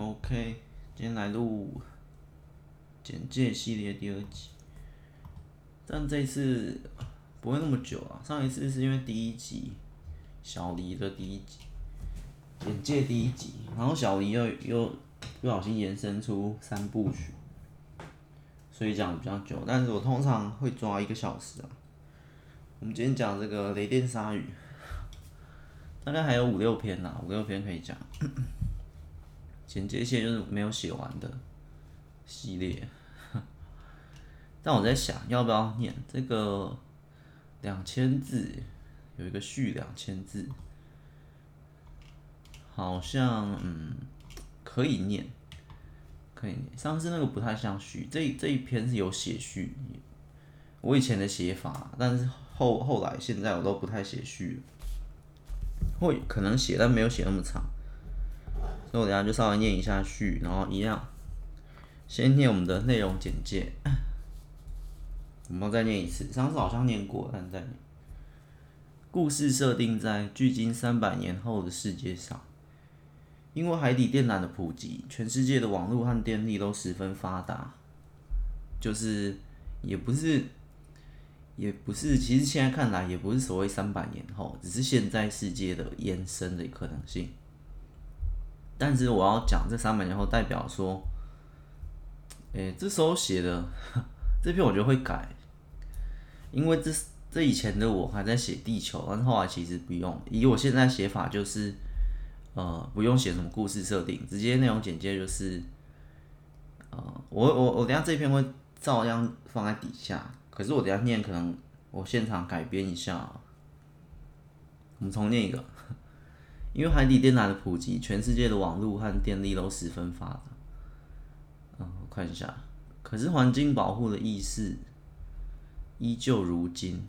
OK，今天来录简介系列第二集，但这次不会那么久啊。上一次是因为第一集小黎的第一集简介第一集，然后小黎又又不小心延伸出三部曲，所以讲比较久。但是我通常会抓一个小时啊。我们今天讲这个雷电鲨鱼。大概还有五六篇啦，五六篇可以讲。简介线就是没有写完的系列，但我在想要不要念这个两千字，有一个序两千字，好像嗯可以念，可以念。上次那个不太像序，这这一篇是有写序，我以前的写法，但是后后来现在我都不太写序。会可能写，但没有写那么长，所以我等下就稍微念一下序，然后一样，先念我们的内容简介，我们再念一次，上次好像念过，但再念。故事设定在距今三百年后的世界上，因为海底电缆的普及，全世界的网络和电力都十分发达，就是也不是。也不是，其实现在看来也不是所谓三百年后，只是现在世界的延伸的可能性。但是我要讲这三百年后，代表说，诶、欸，这时候写的 这篇我觉得会改，因为这这以前的我还在写地球，但是后来其实不用，以我现在写法就是，呃，不用写什么故事设定，直接内容简介就是，呃，我我我等下这篇会照样放在底下。可是我等下念，可能我现场改编一下。我们重念一个，因为海底电缆的普及，全世界的网络和电力都十分发达。嗯，我看一下。可是环境保护的意识依旧如今。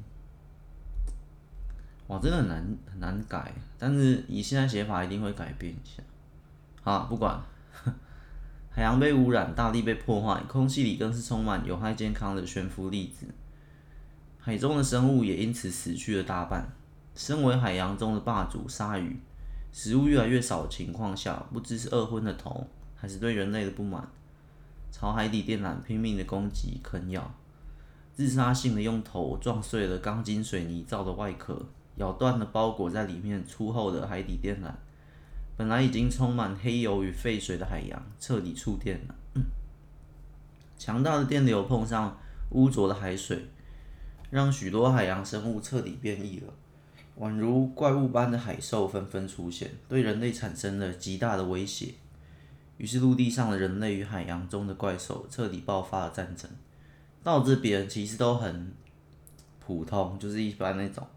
哇，真的很难很难改。但是以现在写法，一定会改变一下。好，不管。海洋被污染，大地被破坏，空气里更是充满有害健康的悬浮粒子。海中的生物也因此死去了大半。身为海洋中的霸主，鲨鱼，食物越来越少的情况下，不知是饿昏了头，还是对人类的不满，朝海底电缆拼命的攻击啃咬，自杀性的用头撞碎了钢筋水泥造的外壳，咬断了包裹在里面粗厚的海底电缆。本来已经充满黑油与废水的海洋，彻底触电了。强大的电流碰上污浊的海水，让许多海洋生物彻底变异了，宛如怪物般的海兽纷纷出现，对人类产生了极大的威胁。于是，陆地上的人类与海洋中的怪兽彻底爆发了战争。到这边其实都很普通，就是一般那种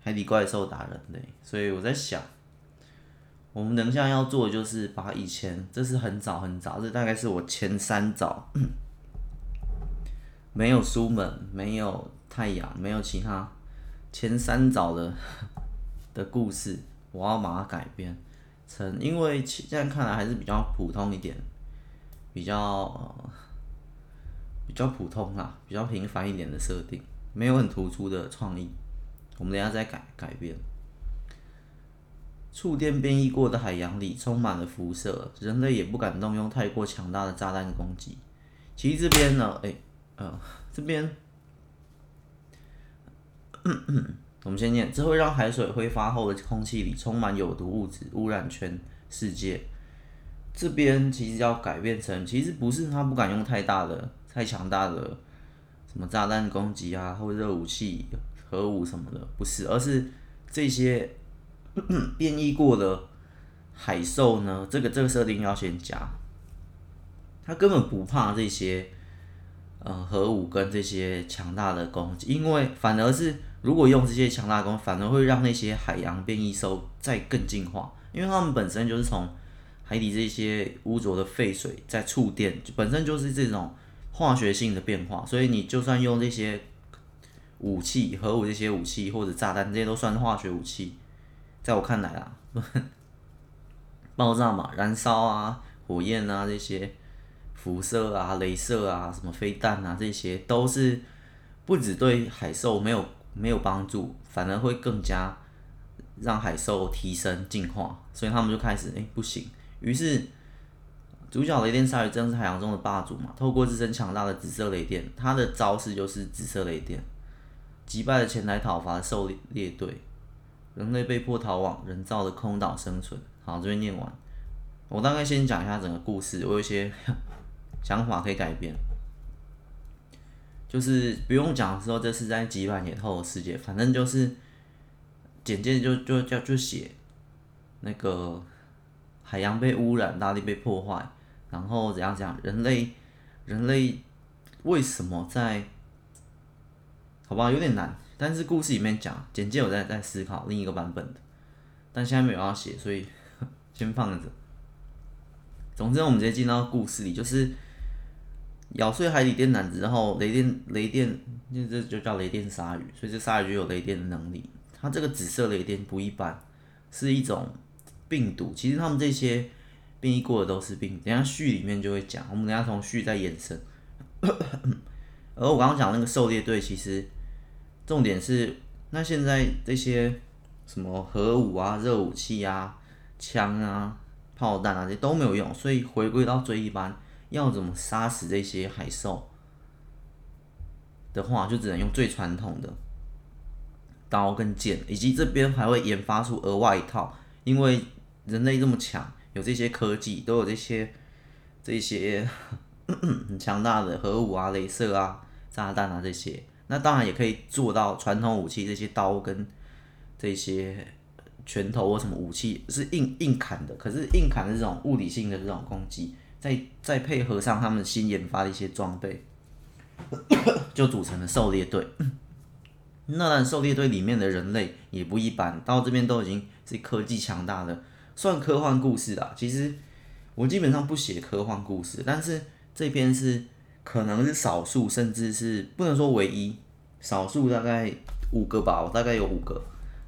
海底怪兽打人类。所以我在想。我们等一下要做的就是把以前，这是很早很早，这大概是我前三早，没有书本，没有太阳，没有其他前三早的 的故事，我要把它改编成，因为现在看来还是比较普通一点，比较、比较普通啊，比较平凡一点的设定，没有很突出的创意，我们等下再改改编。触电变异过的海洋里充满了辐射，人类也不敢动用太过强大的炸弹攻击。其实这边呢，哎、欸，呃，这边，我们先念，这会让海水挥发后的空气里充满有毒物质，污染全世界。这边其实要改变成，其实不是他不敢用太大的、太强大的什么炸弹攻击啊，或热武器、核武什么的，不是，而是这些。变异过的海兽呢？这个这个设定要先加，他根本不怕这些呃核武跟这些强大的攻击，因为反而是如果用这些强大攻，反而会让那些海洋变异兽再更进化，因为他们本身就是从海底这些污浊的废水在触电，本身就是这种化学性的变化，所以你就算用这些武器、核武这些武器或者炸弹，这些都算化学武器。在我看来啊，爆炸嘛，燃烧啊，火焰啊，这些辐射啊、镭射啊、什么飞弹啊，这些都是不只对海兽没有没有帮助，反而会更加让海兽提升进化，所以他们就开始哎、不行，于是主角雷电鲨鱼正是海洋中的霸主嘛，透过自身强大的紫色雷电，他的招式就是紫色雷电，击败了前来讨伐的狩猎队，人类被迫逃往人造的空岛生存。好，这边念完，我大概先讲一下整个故事，我有一些想法可以改变，就是不用讲说这是在几百年后的世界，反正就是简介就就叫就写那个。海洋被污染，大地被破坏，然后怎样讲？人类，人类为什么在？好吧，有点难。但是故事里面讲，简介我在在思考另一个版本的，但现在没有要写，所以先放着。总之，我们直接进到故事里，就是咬碎海底电缆之后，雷电雷电，就这就叫雷电鲨鱼，所以这鲨鱼就有雷电的能力。它这个紫色雷电不一般，是一种。病毒其实他们这些变异过的都是病，等下序里面就会讲，我们等下从序再延伸。而我刚刚讲那个狩猎队，其实重点是，那现在这些什么核武啊、热武器啊、枪啊、炮弹啊这都没有用，所以回归到最一般，要怎么杀死这些海兽的话，就只能用最传统的刀跟剑，以及这边还会研发出额外一套，因为。人类这么强，有这些科技，都有这些这些 很强大的核武啊、镭射啊、炸弹啊这些，那当然也可以做到传统武器这些刀跟这些拳头或什么武器是硬硬砍的，可是硬砍的这种物理性的这种攻击，再再配合上他们新研发的一些装备，就组成了狩猎队。那，狩猎队里面的人类也不一般，到这边都已经是科技强大的。算科幻故事啦，其实我基本上不写科幻故事，但是这篇是可能是少数，甚至是不能说唯一，少数大概五个吧，我大概有五个，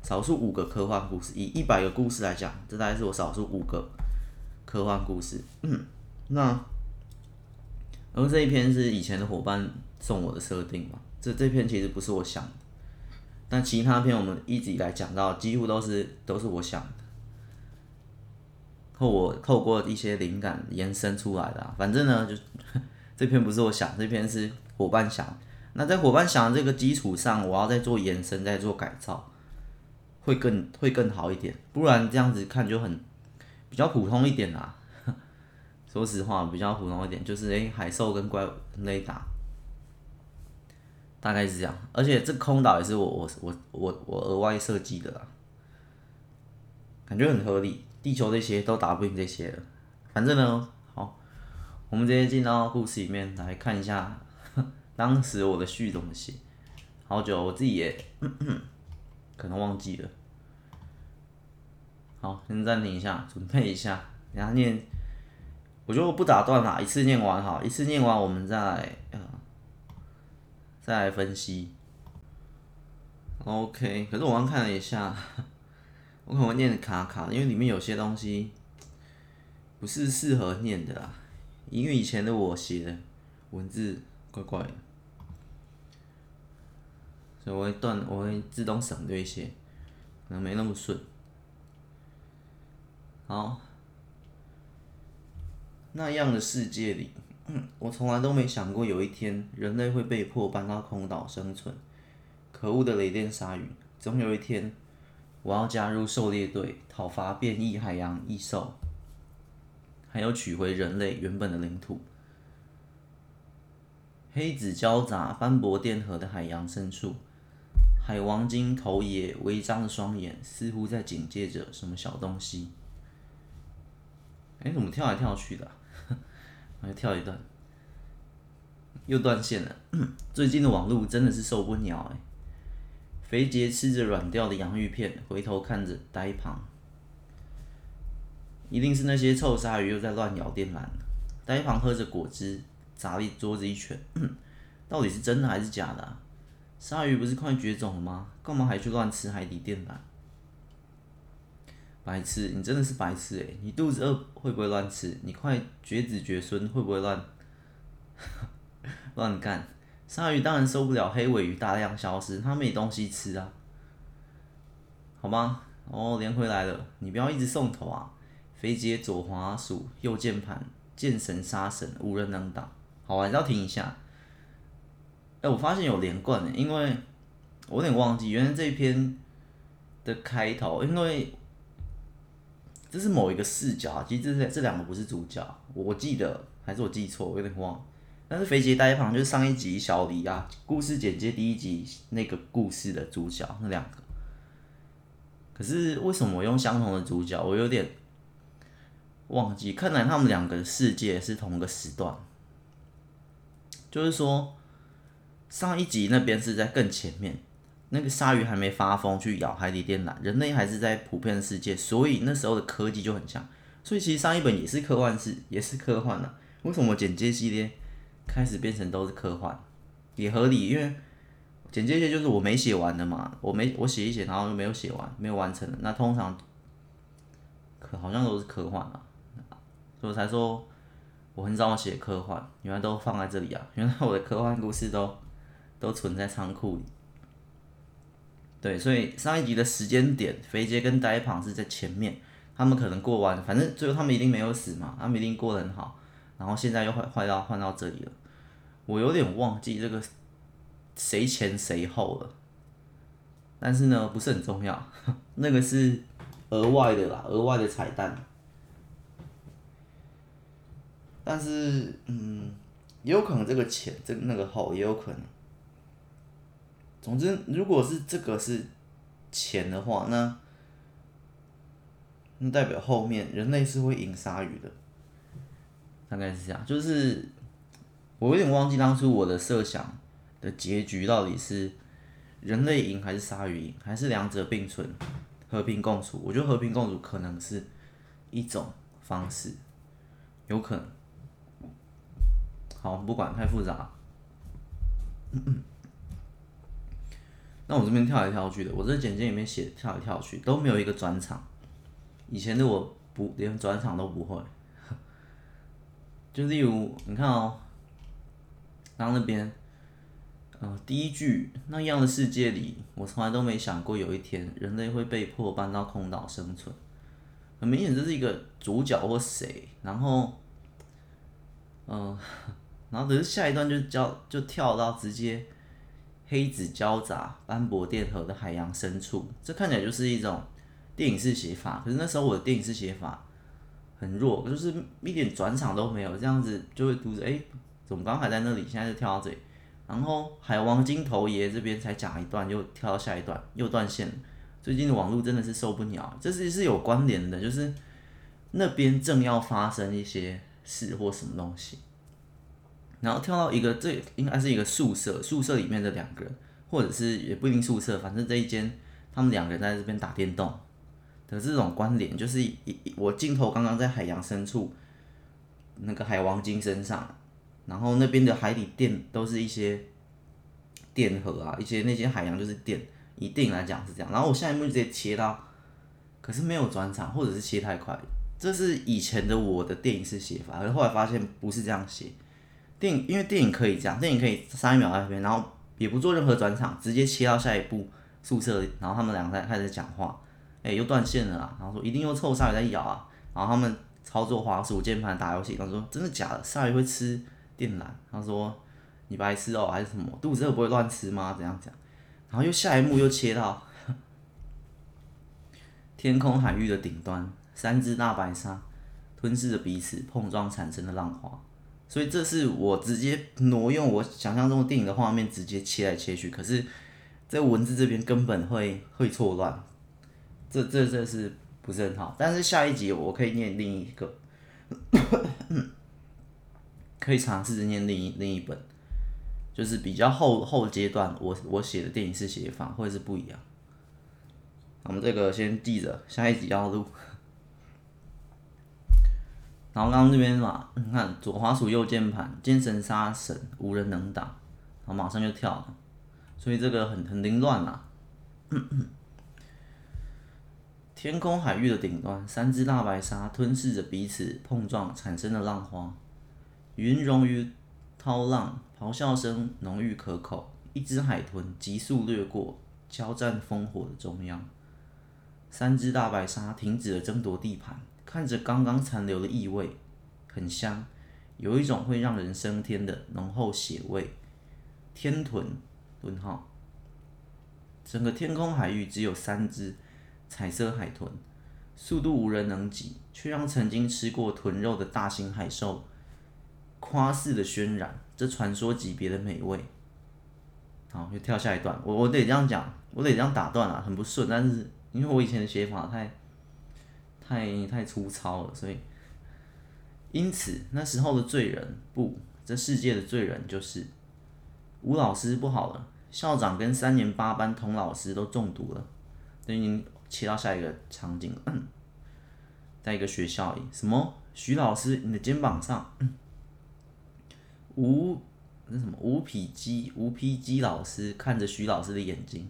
少数五个科幻故事，以一百个故事来讲，这大概是我少数五个科幻故事。那而这一篇是以前的伙伴送我的设定嘛，这这篇其实不是我想的，但其他篇我们一直以来讲到，几乎都是都是我想的。透我透过一些灵感延伸出来的，反正呢，就 这篇不是我想，这篇是伙伴想。那在伙伴想的这个基础上，我要再做延伸，再做改造，会更会更好一点。不然这样子看就很比较普通一点啦。说实话，比较普通一点，就是诶、海兽跟怪物雷打，大概是这样。而且这空岛也是我我我我我额外设计的啦，感觉很合理。地球这些都打不赢这些了，反正呢，好，我们直接进到故事里面来看一下，当时我的序怎么写，好久我自己也可能忘记了。好，先暂停一下，准备一下，然后念，我就不打断啦，一次念完哈，一次念完我们再来，呃，再来分析。OK，可是我刚看了一下。我可能会念的卡卡，因为里面有些东西不是适合念的啦。因为以前的我写的文字怪怪的，所以我会断，我会自动省略一些，可能没那么顺。好，那样的世界里，我从来都没想过有一天人类会被迫搬到空岛生存。可恶的雷电鲨鱼，总有一天。我要加入狩猎队，讨伐变异海洋异兽，还有取回人类原本的领土。黑紫交杂、斑驳电荷的海洋深处，海王鲸头也微张的双眼，似乎在警戒着什么小东西。哎、怎么跳来跳去的、来跳一段，又断线了。最近的网络真的是受不了哎、欸。肥杰吃着软掉的洋芋片，回头看着呆庞，一定是那些臭鲨鱼又在乱咬电缆。呆庞喝着果汁，砸了桌子一拳。到底是真的还是假的？鲨鱼不是快绝种了吗？干嘛还去乱吃海底电缆？白痴，你真的是白痴诶！你肚子饿会不会乱吃？你快绝子绝孙会不会乱 乱干？鲨鱼当然受不了黑尾鱼大量消失，它没东西吃啊，好吗？哦，连回来了，你不要一直送头啊！肥杰左滑鼠右键盘剑神杀神，无人能挡。好，还是要停一下。哎、我发现有连贯的，因为我有点忘记，原来这篇的开头，因为这是某一个视角，其实这是这两个不是主角，我记得还是我记错，我有点忘。但是肥杰呆旁就是上一集小李啊，故事简介第一集那个故事的主角那两个。可是为什么我用相同的主角？我有点忘记。看来他们两个的世界是同个时段，就是说上一集那边是在更前面，那个鲨鱼还没发疯去咬海底电缆，人类还是在普遍的世界，所以那时候的科技就很强。所以其实上一本也是科幻式，也是科幻的啊。为什么简介系列开始变成都是科幻？也合理，因为。简介些就是我没写完的嘛，我没我写一写，然后就没有写完，没有完成的。那通常可好像都是科幻啊，所以我才说我很少写科幻，原来都放在这里啊，原来我的科幻故事都都存在仓库里。对，所以上一集的时间点，肥杰跟呆胖是在前面，他们可能过完，反正最后他们一定没有死嘛，他们一定过得很好，然后现在又换换到换到这里了，我有点忘记这个。谁前谁后了？但是呢，不是很重要，那个是额外的啦，额外的彩蛋。但是，嗯，也有可能这个前，这个那个后也有可能。总之，如果是这个是钱的话，那那代表后面人类是会赢鲨鱼的，大概是这样。就是我有点忘记当初我的设想。的结局到底是人类赢还是鲨鱼赢，还是两者并存，和平共处？我觉得和平共处可能是一种方式，有可能。好，不管太复杂。那我这边跳来跳去的，我这简介里面写跳来跳去都没有一个转场，以前的我不连转场都不会。就例如你看哦，然后那边。呃，第一句那样的世界里，我从来都没想过有一天人类会被迫搬到空岛生存。很明显这是一个主角或谁，然后，嗯、然后只是下一段就叫就跳到直接黑紫交杂、斑驳电荷的海洋深处，这看起来就是一种电影式写法。可是那时候我的电影式写法很弱，就是一点转场都没有，这样子就会读着，哎，怎么刚还在那里，现在就跳到这里。然后海王金头爷这边才讲一段，又跳到下一段，又断线。最近的网络真的是受不了，这是是有关联的，就是那边正要发生一些事或什么东西，然后跳到一个这应该是一个宿舍，宿舍里面的两个人，或者是也不一定宿舍，反正这一间他们两个人在这边打电动的这种关联，就是一我镜头刚刚在海洋深处那个海王鲸身上。然后那边的海底电都是一些电荷啊，一些那些海洋就是电，一定来讲是这样。然后我下一幕就直接切到，可是没有转场，或者是切太快。这是以前的我的电影式写法，可是后来发现不是这样写。电影因为电影可以这样，电影可以三秒在那边，然后也不做任何转场，直接切到下一步宿舍，然后他们两个在开始讲话，哎，又断线了啦，然后说一定又臭鲨鱼在咬啊，然后他们操作滑鼠键盘打游戏，他说真的假的，鲨鱼会吃？电缆，他说：“你白痴哦，还是什么？肚子饿不会乱吃吗？怎样讲？”然后又下一幕又切到 天空海域的顶端，三只大白鲨吞噬着彼此，碰撞产生的浪花。所以这是我直接挪用我想象中的电影的画面，直接切来切去。可是，在文字这边根本会会错乱，这这这是不是很好？但是下一集我可以念另一个。可以尝试着念另一另一本，就是比较后后阶段我我写的电影式写法会是不一样。我们这个先记着，下一集要录。然后刚刚这边嘛，你看左滑鼠右键盘，见神杀神，无人能挡，然后马上就跳了，所以这个很很凌乱啦。天空海域的顶端，三只大白鲨吞噬着彼此，碰撞产生的浪花。云溶于涛浪，咆哮声浓郁可口。一只海豚急速掠过，交战烽火的中央。三只大白鲨停止了争夺地盘，看着刚刚残留的异味，很香，有一种会让人升天的浓厚血味。天豚，问号。整个天空海域只有三只彩色海豚，速度无人能及，却让曾经吃过豚肉的大型海兽夸似的渲染这传说级别的美味。好，就跳下一段，我我得这样讲，我得这样打断啊，很不顺，但是因为我以前的写法太太太粗糙了，所以因此那时候的罪人不，这世界的罪人就是吴老师不好了，校长跟三年八班童老师都中毒了，等于已经切到下一个场景了，在一个学校里，什么？徐老师，你的肩膀上，吴。那什么吴皮基吴皮基老师看着徐老师的眼睛，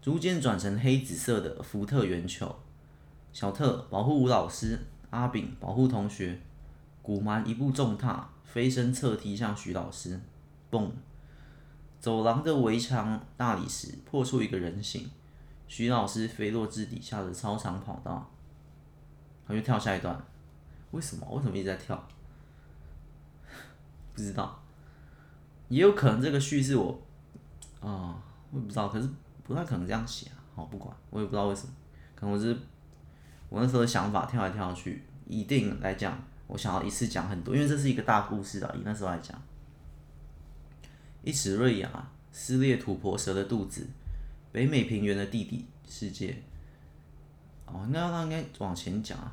逐渐转成黑紫色的福特圆球。小特保护吴老师，阿炳保护同学。古蛮一步重踏，飞身侧踢向徐老师。嘣！走廊的围墙大理石破出一个人形，徐老师飞落至底下的操场跑道。他就跳下一段，为什么？为什么一直在跳？不知道。也有可能这个序是我，啊、我也不知道，可是不太可能这样写啊。好，不管，我也不知道为什么，可能我是我那时候的想法跳来跳去。一定来讲，我想要一次讲很多，因为这是一个大故事啊。以那时候来讲，一齿锐牙撕裂土婆蛇的肚子，北美平原的地底世界。哦，那那应该往前讲啊。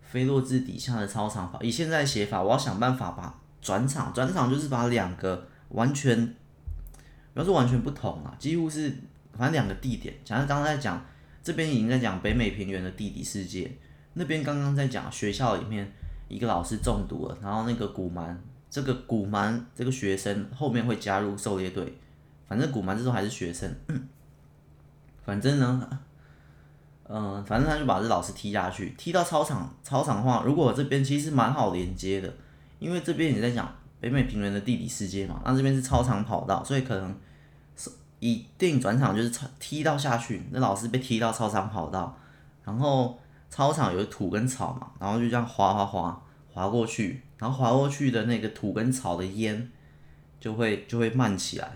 飞落至底下的操场法，以现在写法，我要想办法把。转场，转场就是把两个完全，不要说完全不同啊，几乎是反正两个地点。假如刚刚在讲这边已经在讲北美平原的地底世界，那边刚刚在讲学校里面一个老师中毒了，然后那个古蛮这个古蛮这个学生后面会加入狩猎队，反正古蛮这时候还是学生，反正呢，嗯、反正他就把这老师踢下去，踢到操场，操场的话，如果这边其实蛮好连接的。因为这边也在讲北美平原的地理世界嘛，那这边是操场跑道，所以可能一定转场就是踢到下去，那老师被踢到操场跑道，然后操场有土跟草嘛，然后就这样滑滑滑滑过去，然后滑过去的那个土跟草的烟就会 就会漫起来，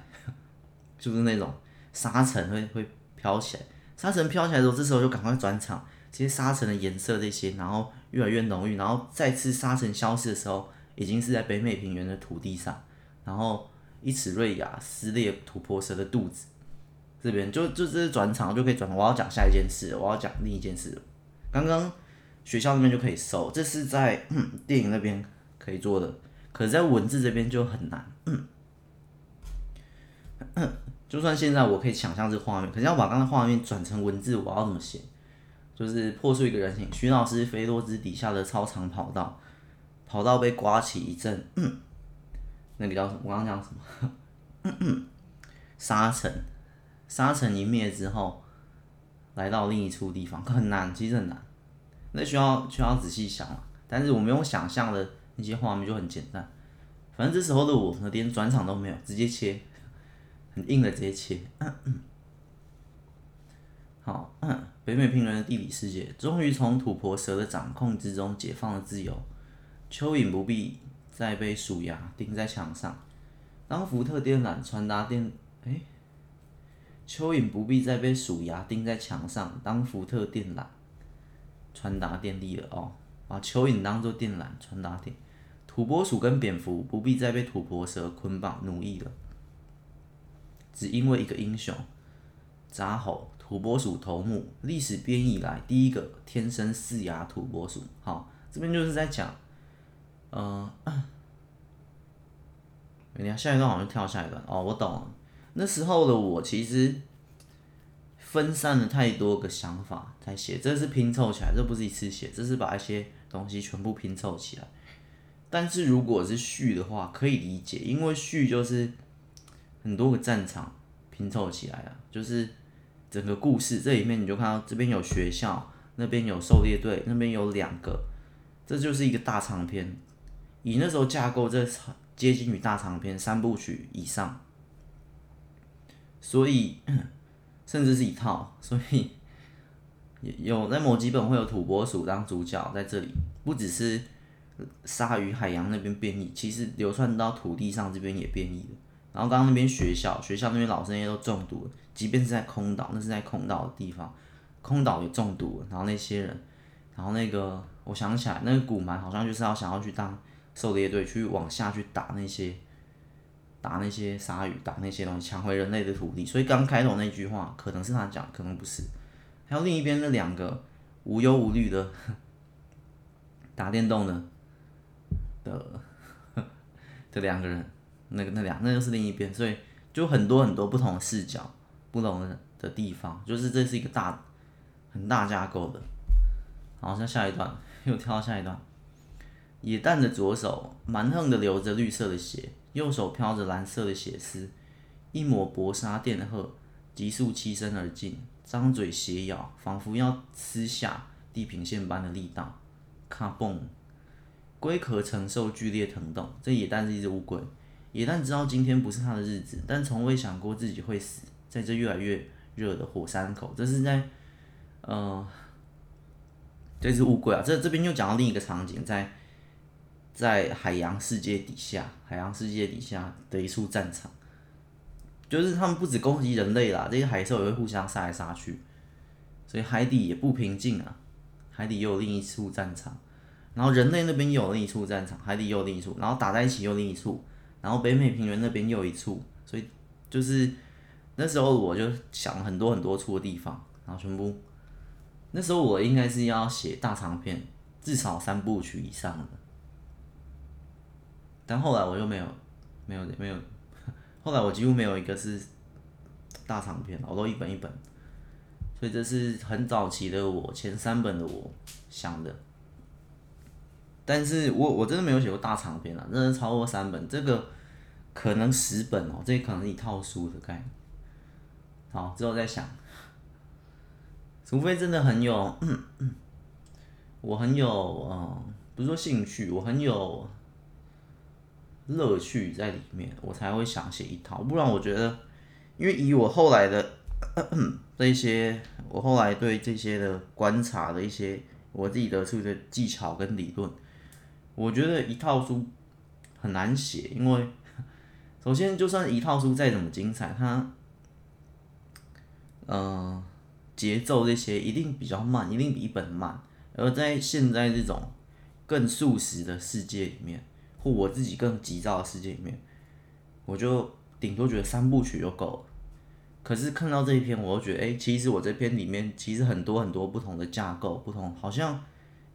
就是那种沙尘会会飘起来，沙尘飘起来的时候，这时候就赶快转场，这些沙尘的颜色这些，然后越来越浓郁，然后再次沙尘消失的时候。已经是在北美平原的土地上，然后一齿锐牙撕裂土婆蛇的肚子，这边就就是转场就可以转。我要讲下一件事，我要讲另一件事。刚刚学校那边就可以收，这是在、电影那边可以做的，可是在文字这边就很难。就算现在我可以想象这画面，可是要把刚才画面转成文字，我要怎么写？就是破出一个人形，徐老师飞落至底下的操场跑道。跑道被刮起一阵，那个叫什么？我刚刚讲什么？沙尘，沙尘一灭之后，来到另一处地方，很难，其实很难。那需要需要仔细想了。但是我们用想象的那些画面就很简单。反正这时候的我，连转场都没有，直接切，很硬的直接切。好，北美平原的地理世界，终于从土婆蛇的掌控之中解放了自由。蚯蚓不必再被鼠牙钉在墙上，当福特电缆传达电，哎，蚯蚓不必再被鼠牙钉在墙上，当福特电缆传达电力了哦，把蚯蚓当做电缆传达电，土拨鼠跟蝙蝠不必再被土拨蛇捆绑奴役了，只因为一个英雄，杂吼土拨鼠头目，历史编以来第一个天生四牙土拨鼠。好，这边就是在讲。嗯，你看下一段好像跳下一段哦，我懂了。那时候的我其实分散了太多个想法在写，这是拼凑起来，这不是一次写，这是把一些东西全部拼凑起来。但是如果是序的话，可以理解，因为序就是很多个战场拼凑起来啊，就是整个故事这里面你就看到这边有学校，那边有狩猎队，那边有两个，这就是一个大长篇。以那时候架构，这接近于大长篇三部曲以上，所以 甚至是一套，所以有在某几本会有土拨鼠当主角，在这里不只是鲨鱼海洋那边变异，其实流窜到土地上这边也变异了。然后刚刚那边学校，学校那边老师那些都中毒了，即便是在空岛，那是在空岛的地方，空岛也中毒了。然后那些人，然后那个我想起来，那个古蛮好像就是要想要去当狩猎队，去往下去打那些，打那些鲨鱼，打那些东西，抢回人类的土地。所以刚开头那句话可能是他讲，可能不是。还有另一边那两个无忧无虑的打电动的的 这两个人。那个那俩，那就是另一边，所以就很多很多不同的视角，不同的的地方，就是这是一个大很大架构的。好，像下一段 又跳到下一段。野蛋的左手蛮横的流着绿色的血，右手飘着蓝色的血丝，一抹薄纱电荷急速栖身而进，张嘴斜咬，仿佛要撕下地平线般的力道。咔嘣，龟壳承受剧烈疼痛。这野蛋是一只乌龟。野蛋知道今天不是他的日子，但从未想过自己会死在这越来越热的火山口。这是在，呃，这只乌龟啊，这这边又讲到另一个场景，在在海洋世界底下，海洋世界底下的一处战场，就是他们不止攻击人类啦，这些海兽也会互相杀来杀去，所以海底也不平静啊，海底又有另一处战场，然后人类那边又有另一处战场，海底又有另一处，然后打在一起又另一处。然后北美平原那边又一处，所以就是那时候我就想了很多很多处的地方，然后全部那时候我应该是要写大长篇，至少三部曲以上的，但后来我又没有没有没有，后来我几乎没有一个是大长篇，我都一本一本，所以这是很早期的我前三本的我想的。但是我我真的没有写过大长篇啊，真的超过三本，这个可能十本哦，这可能一套书的概念。好，之后再想，除非真的很有，我很有，嗯，不是说兴趣，我很有乐趣在里面，我才会想写一套。不然我觉得，因为以我后来的 这些，我后来对这些的观察的一些我自己得出的技巧跟理论。我觉得一套书很难写，因为首先就算一套书再怎么精彩，它，呃，节奏这些一定比较慢，一定比一本慢。而在现在这种更速食的世界里面，或我自己更急躁的世界里面，我就顶多觉得三部曲就够了。可是看到这一篇，我就觉得，哎，其实我这篇里面其实很多很多不同的架构，不同好像。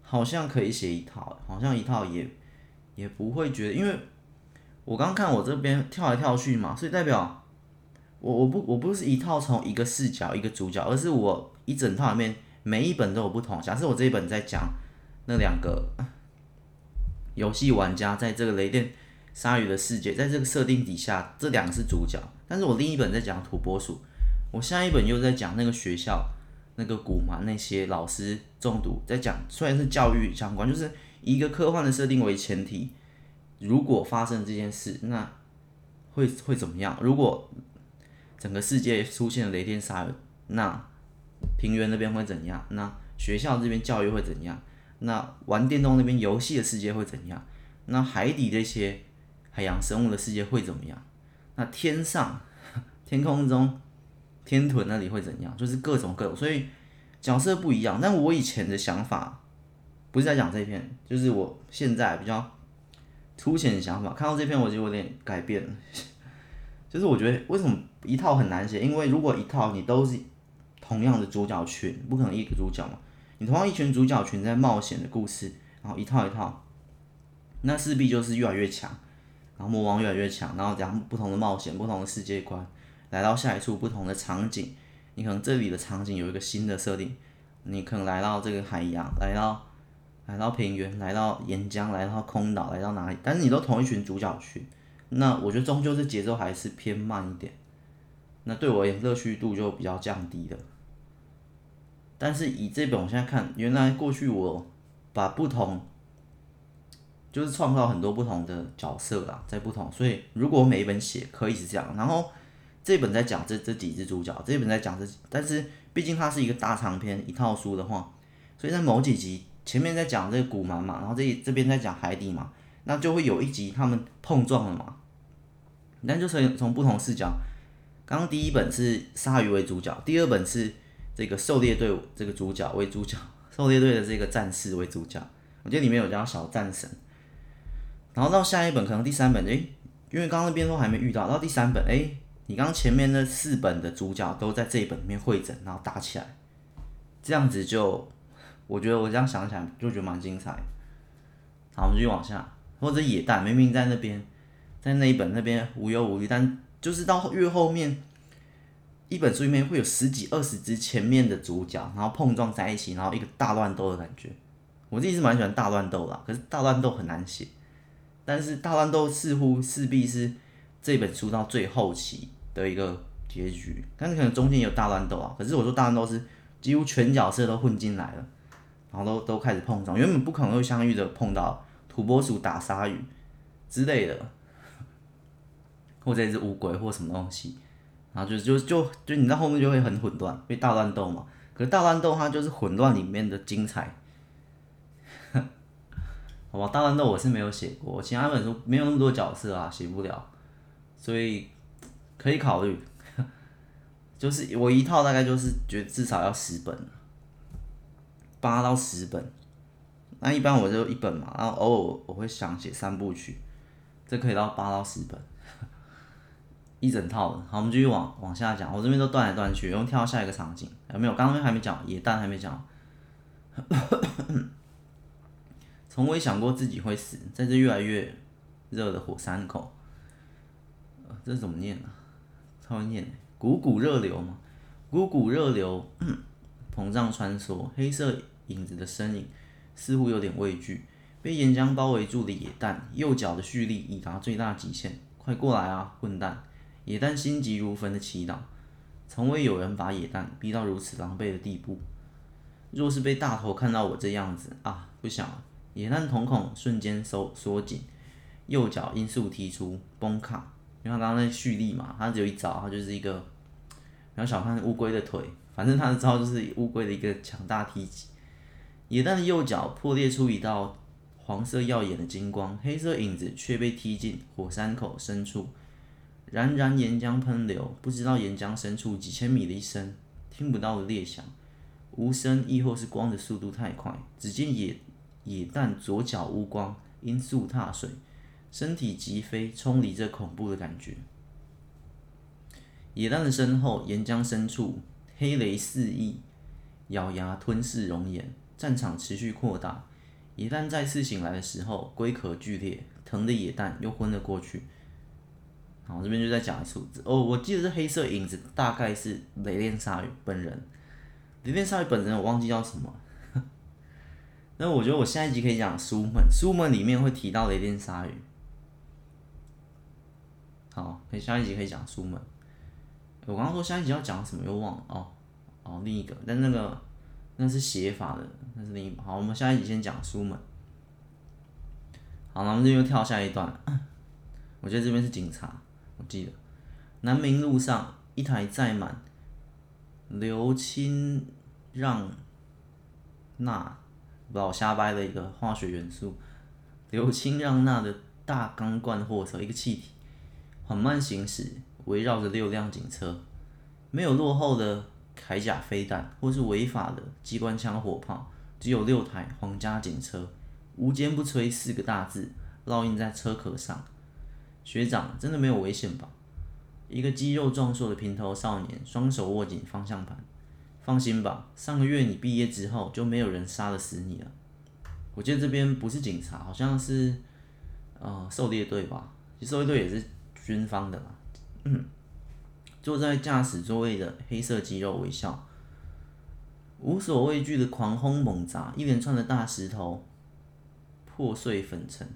好像可以写一套，好像一套也也不会觉得，因为我刚看我这边跳来跳去嘛，所以代表我我不我不是一套从一个视角一个主角，而是我一整套里面每一本都有不同。假设我这一本在讲那两个游戏玩家在这个雷电鲨鱼的世界，在这个设定底下，这两个是主角，但是我另一本在讲土拨鼠，我下一本又在讲那个学校。那个古嘛，那些老师中毒，在讲，虽然是教育相关，就是一个科幻的设定为前提。如果发生这件事，那会会怎么样？如果整个世界出现了雷电鲨鱼，那平原那边会怎样？那学校这边教育会怎样？那玩电动那边游戏的世界会怎样？那海底这些海洋生物的世界会怎么样？那天上 天空中？天豚那里会怎样？就是各种各种，所以角色不一样。但我以前的想法不是在讲这一篇，就是我现在比较凸显的想法。看到这篇我就有点改变了，就是我觉得为什么一套很难写？因为如果一套你都是同样的主角群，不可能一个主角嘛。你同样一群主角群在冒险的故事，然后一套一套，那势必就是越来越强，然后魔王越来越强，然后讲不同的冒险，不同的世界观。来到下一处不同的场景，你可能这里的场景有一个新的设定，你可能来到这个海洋，来到来到平原，来到岩浆，来到空岛，来到哪里？但是你都同一群主角群，那我觉得终究是节奏还是偏慢一点，那对我而言乐趣度就比较降低了。但是以这本我现在看，原来过去我把不同就是创造很多不同的角色啦，在不同，所以如果每一本写可以是这样，然后。这本在讲这这几只主角，这本在讲这，但是毕竟它是一个大长篇一套书的话，所以在某几集前面在讲这个古蛮嘛，然后这这边在讲海底嘛，那就会有一集他们碰撞了嘛。那就从从不同视角，刚刚第一本是鲨鱼为主角，第二本是这个狩猎队这个主角为主角，狩猎队的这个战士为主角。我觉得里面有叫小战神。然后到下一本可能第三本，诶，因为刚刚那边都还没遇到，到第三本，诶，你刚刚前面那四本的主角都在这一本里面会诊，然后打起来，这样子就，我觉得我这样想起来就觉得蛮精彩。好，我们继续往下，或者野蛋明明在那边。在那一本那边无忧无虑，但就是到越后面，一本书里面会有十几二十只前面的主角，然后碰撞在一起，然后一个大乱斗的感觉。我自己是蛮喜欢大乱斗啦，可是大乱斗很难写。但是大乱斗似乎势必是这本书到最后期的一个结局，但是可能中间有大乱斗啊。可是我说大乱斗是几乎全角色都混进来了，然后都都开始碰撞，原本不可能会相遇的碰到土拨鼠打鲨鱼之类的。或者一只乌龟或什么东西，然后就就就就你在后面就会很混乱，被大乱斗嘛。可是大乱斗它就是混乱里面的精彩，好吧？大乱斗我是没有写过，其他本书没有那么多角色啊，写不了，所以可以考虑。就是我一套大概就是觉得至少要十本，八到十本。那一般我就一本嘛，然后偶尔我会想写三部曲，这可以到八到十本。一整套的，好，我们继续往往下讲。我这边都断来断去，然后跳到下一个场景。有没有？刚刚还没讲，野蛋还没讲。从未想过自己会死在这越来越热的火山口。呃、这怎么念啊？超会念，股股热流嘛，股股热流，膨胀穿梭，黑色影子的身影似乎有点畏惧。被岩浆包围住的野蛋，右脚的蓄力已达最大极限。快过来啊，混蛋！野蛋心急如焚的祈祷，从未有人把野蛋逼到如此狼狈的地步。若是被大头看到我这样子啊，不想了。野蛋瞳孔瞬间收缩紧，右脚音速踢出，崩卡。因为他刚刚在蓄力嘛，他只有一招，他就是一个，不要小看乌龟的腿，反正他的招就是乌龟的一个强大踢击。野蛋的右脚破裂出一道黄色耀眼的金光，黑色影子却被踢进火山口深处。燃燃岩浆喷流，不知道岩浆深处几千米的一声听不到的裂响，无声亦或是光的速度太快。只见野野蛋左脚乌光，音速踏水，身体疾飞，冲离这恐怖的感觉。野蛋的身后，岩浆深处，黑雷肆溢，咬牙吞噬熔岩。战场持续扩大，野蛋再次醒来的时候，龟壳剧烈，疼的野蛋又昏了过去。好，这边就在讲数字哦。我记得是黑色影子大概是雷电鲨鱼本人。雷电鲨鱼本人我忘记叫什么。那我觉得我下一集可以讲书门，书门里面会提到雷电鲨鱼。好，可以下一集可以讲书门。我刚刚说下一集要讲什么又忘了哦哦，另一个，但那个那是写法的，那是另一。好，我们下一集先讲书门。好，那我们这边又跳下一段。我觉得这边是警察。记得，南明路上一台载满硫氢让钠，老瞎掰的一个化学元素，硫氢让钠的大钢罐货车，一个气体缓慢行驶，围绕着六辆警车，没有落后的铠甲飞弹或是违法的机关枪火炮，只有六台皇家警车，无坚不摧四个大字烙印在车壳上。学长，真的没有危险吧？一个肌肉壮硕的平头少年，双手握紧方向盘。放心吧，上个月你毕业之后，就没有人杀得死你了。我记得这边不是警察，好像是呃狩猎队吧？其实狩猎队也是军方的啦。嗯，坐在驾驶座位的黑色肌肉微笑，无所畏惧的狂轰猛砸，一连串的大石头破碎粉尘。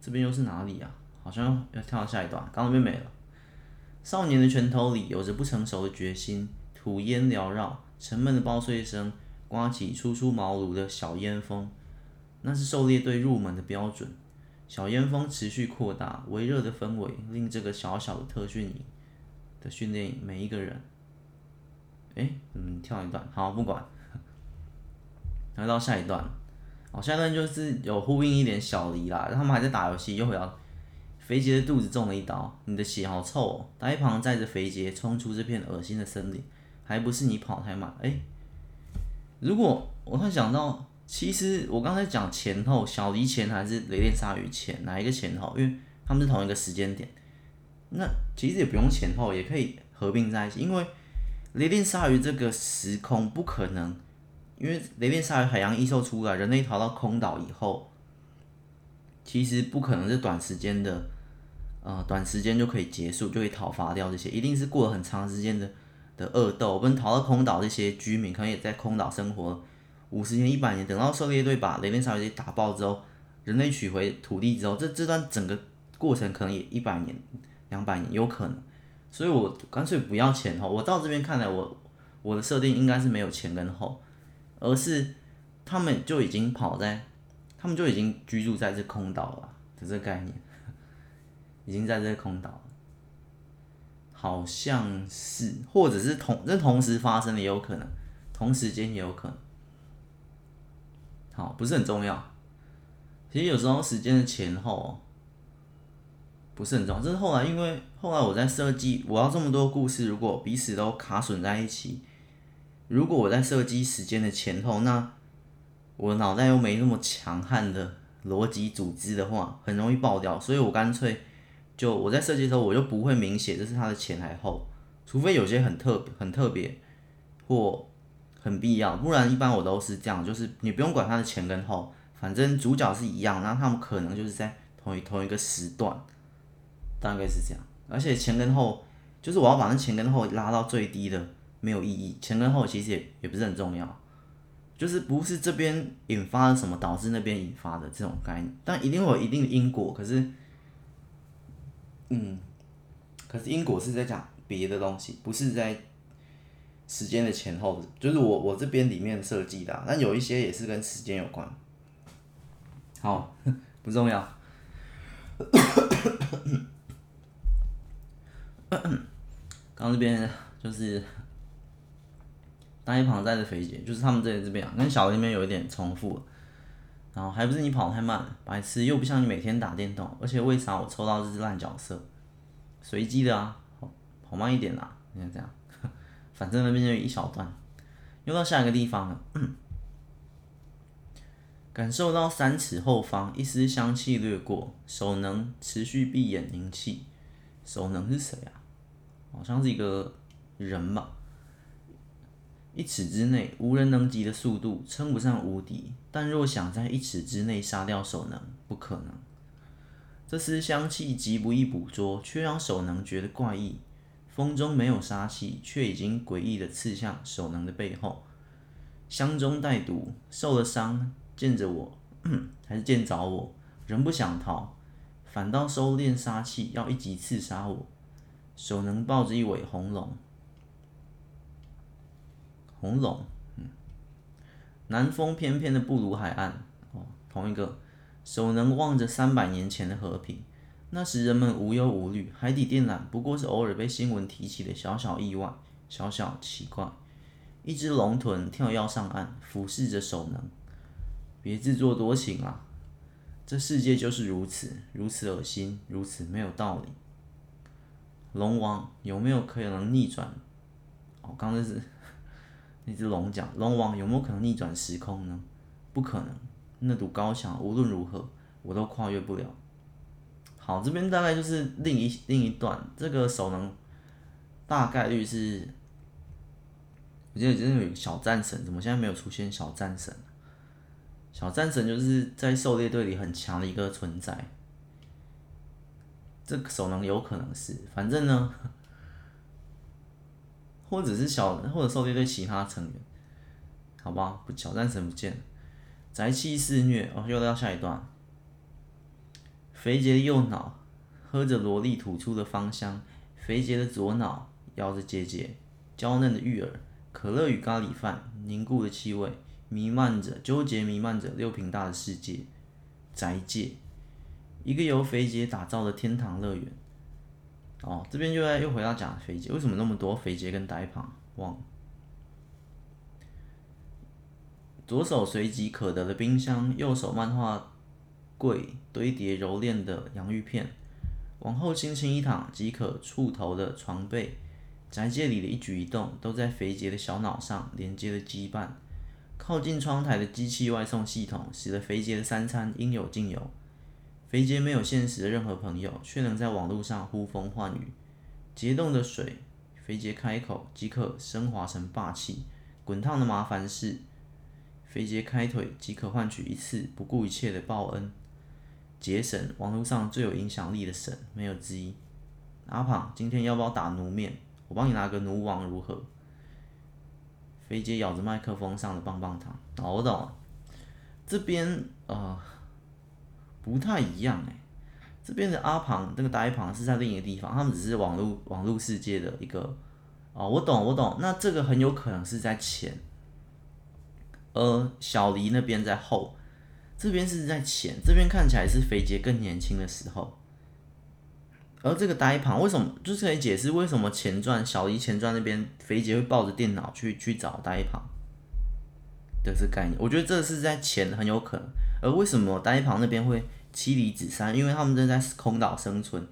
这边又是哪里啊？好像要跳到下一段，刚刚那边没了。少年的拳头里有着不成熟的决心，吐烟缭绕，沉闷的爆碎声刮起初出茅庐的小烟风，那是狩猎队入门的标准。小烟风持续扩大，微热的氛围令这个小小的特训营的训练营每一个人，哎，嗯，跳一段，好，不管，来到下一段，好，下一段就是有呼应一点小黎啦，他们还在打游戏，又回到肥杰的肚子中了一刀，你的血好臭哦。呆庞载着肥杰冲出这片恶心的森林，还不是你跑太慢？哎、如果我会想到，其实我刚才讲前后，小黎前还是雷电鲨鱼前，哪一个前后？因为他们是同一个时间点，那其实也不用前后，也可以合并在一起，因为雷电鲨鱼这个时空不可能，因为雷电鲨鱼海洋异兽出来，人类逃到空岛以后，其实不可能是短时间的，呃，短时间就可以结束，就可以讨伐掉这些，一定是过了很长时间的的恶斗，不能逃到空岛，这些居民可能也在空岛生活五十年、一百年，等到狩猎队把雷电鲨鱼给打爆之后，人类取回土地之后，这这段整个。过程可能也一百年、两百年有可能，所以我干脆不要前后。我到这边看来，我我的设定应该是没有前跟后，而是他们就已经跑在，他们就已经居住在这空岛了的这个概念，已经在这个空岛了，好像是，或者是同这同时发生的也有可能，同时间也有可能，好，不是很重要。其实有时候时间的前后。不是很重要，这是后来，因为后来我在设计，我要这么多故事，如果彼此都卡损在一起，如果我在设计时间的前后，那我脑袋又没那么强悍的逻辑组织的话，很容易爆掉，所以我干脆就我在设计的时候，我就不会明写这是它的前还后，除非有些很特很特别或很必要，不然一般我都是这样，就是你不用管它的前跟后，反正主角是一样，那他们可能就是在同一同一个时段。大概是这样，而且前跟后，就是我要把那前跟后拉到最低的，没有意义。前跟后其实也也不是很重要，就是不是这边引发了什么导致那边引发的这种概念，但一定会有一定的因果。可是，嗯，可是因果是在讲别的东西，不是在时间的前后，就是我我这边里面设计的，但有一些也是跟时间有关。好，不重要。刚这边就是呆庞载着肥姐，就是他们这里这边啊，跟小那边有一点重复，然后还不是你跑太慢，白痴又不像你每天打电动，而且为啥我抽到这只烂角色？随机的啊，跑慢一点啦，你看这样，反正那边就一小段，又到下一个地方了，感受到三尺后方一丝香气掠过，手能持续闭眼凝气，手能是谁啊？好像是一个人吧，一尺之内无人能及的速度称不上无敌，但若想在一尺之内杀掉手能，不可能。这丝香气极不易捕捉，却让手能觉得怪异。风中没有杀气，却已经诡异的刺向手能的背后。香中带毒，受了伤，见着我还是见着我，仍不想逃，反倒收敛杀气，要一击刺杀我。手能抱着一尾红龙，红龙，嗯，南风翩翩的布鲁海岸，哦，同一个。手能望着三百年前的和平，那时人们无忧无虑，海底电缆不过是偶尔被新闻提起的小小意外，小小奇怪。一只龙豚跳跃上岸，俯视着手能，别自作多情啊！这世界就是如此，如此恶心，如此没有道理。龙王有没有可能逆转？哦，刚才是那只龙讲，龙王有没有可能逆转时空呢？不可能，那堵高墙无论如何我都跨越不了。好，这边大概就是另一另一段，这个手能大概率是，我记得真的有一个小战神，怎么现在没有出现小战神？小战神就是在狩猎队里很强的一个存在。这个手能有可能是，反正呢，或者是小，或者狩猎队其他成员，好吧，不，小战神不见，宅气肆虐哦，又到下一段。肥杰的右脑喝着萝莉吐出的芳香，肥杰的左脑咬着姐姐娇嫩的玉耳，可乐与咖喱饭凝固的气味弥漫着，纠结弥漫着六平大的世界，宅界。一个由肥杰打造的天堂乐园。哦，这边就在又回到讲肥杰，为什么那么多肥杰跟呆胖？忘。左手随即可得的冰箱，右手漫画柜堆叠揉练的洋芋片，往后轻轻一躺即可触头的床被，宅界里的一举一动都在肥杰的小脑上连接了羁绊。靠近窗台的机器外送系统，使得肥杰的三餐应有尽有。肥杰没有现实的任何朋友，却能在网络上呼风唤雨。结冻的水，肥杰开口即可升华成霸气；滚烫的麻烦事，肥杰开腿即可换取一次不顾一切的报恩。杰神，网络上最有影响力的神，没有之一。阿胖，今天要不要打奴面？我帮你拿个奴王如何？肥杰咬着麦克风上的棒棒糖，哦，我懂了。这边呃不太一样哎，这边的阿庞那个呆庞是在另一个地方，他们只是网络网络世界的一个哦，我懂我懂。那这个很有可能是在前，而小黎那边在后，这边是在前，这边看起来是肥杰更年轻的时候。而这个呆庞为什么就是可以解释为什么前传小黎前传那边肥杰会抱着电脑去去找呆庞的这概念？我觉得这是在前很有可能。而为什么呆庞那边会妻离子散？因为他们正在空岛生存，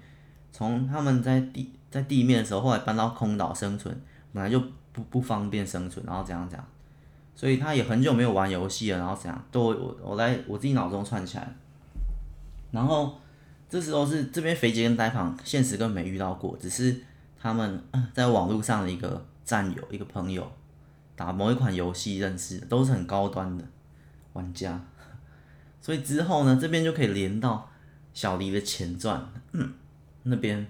从他们在地在地面的时候，后来搬到空岛生存，本来就不不方便生存，然后怎样怎样，所以他也很久没有玩游戏了，然后怎样都我我来我自己脑中串起来，然后。这时候是这边肥杰跟呆庞现实根本没遇到过，只是他们在网络上的一个战友、一个朋友，打某一款游戏认识的，都是很高端的玩家。所以之后呢，这边就可以连到小黎的前传，那边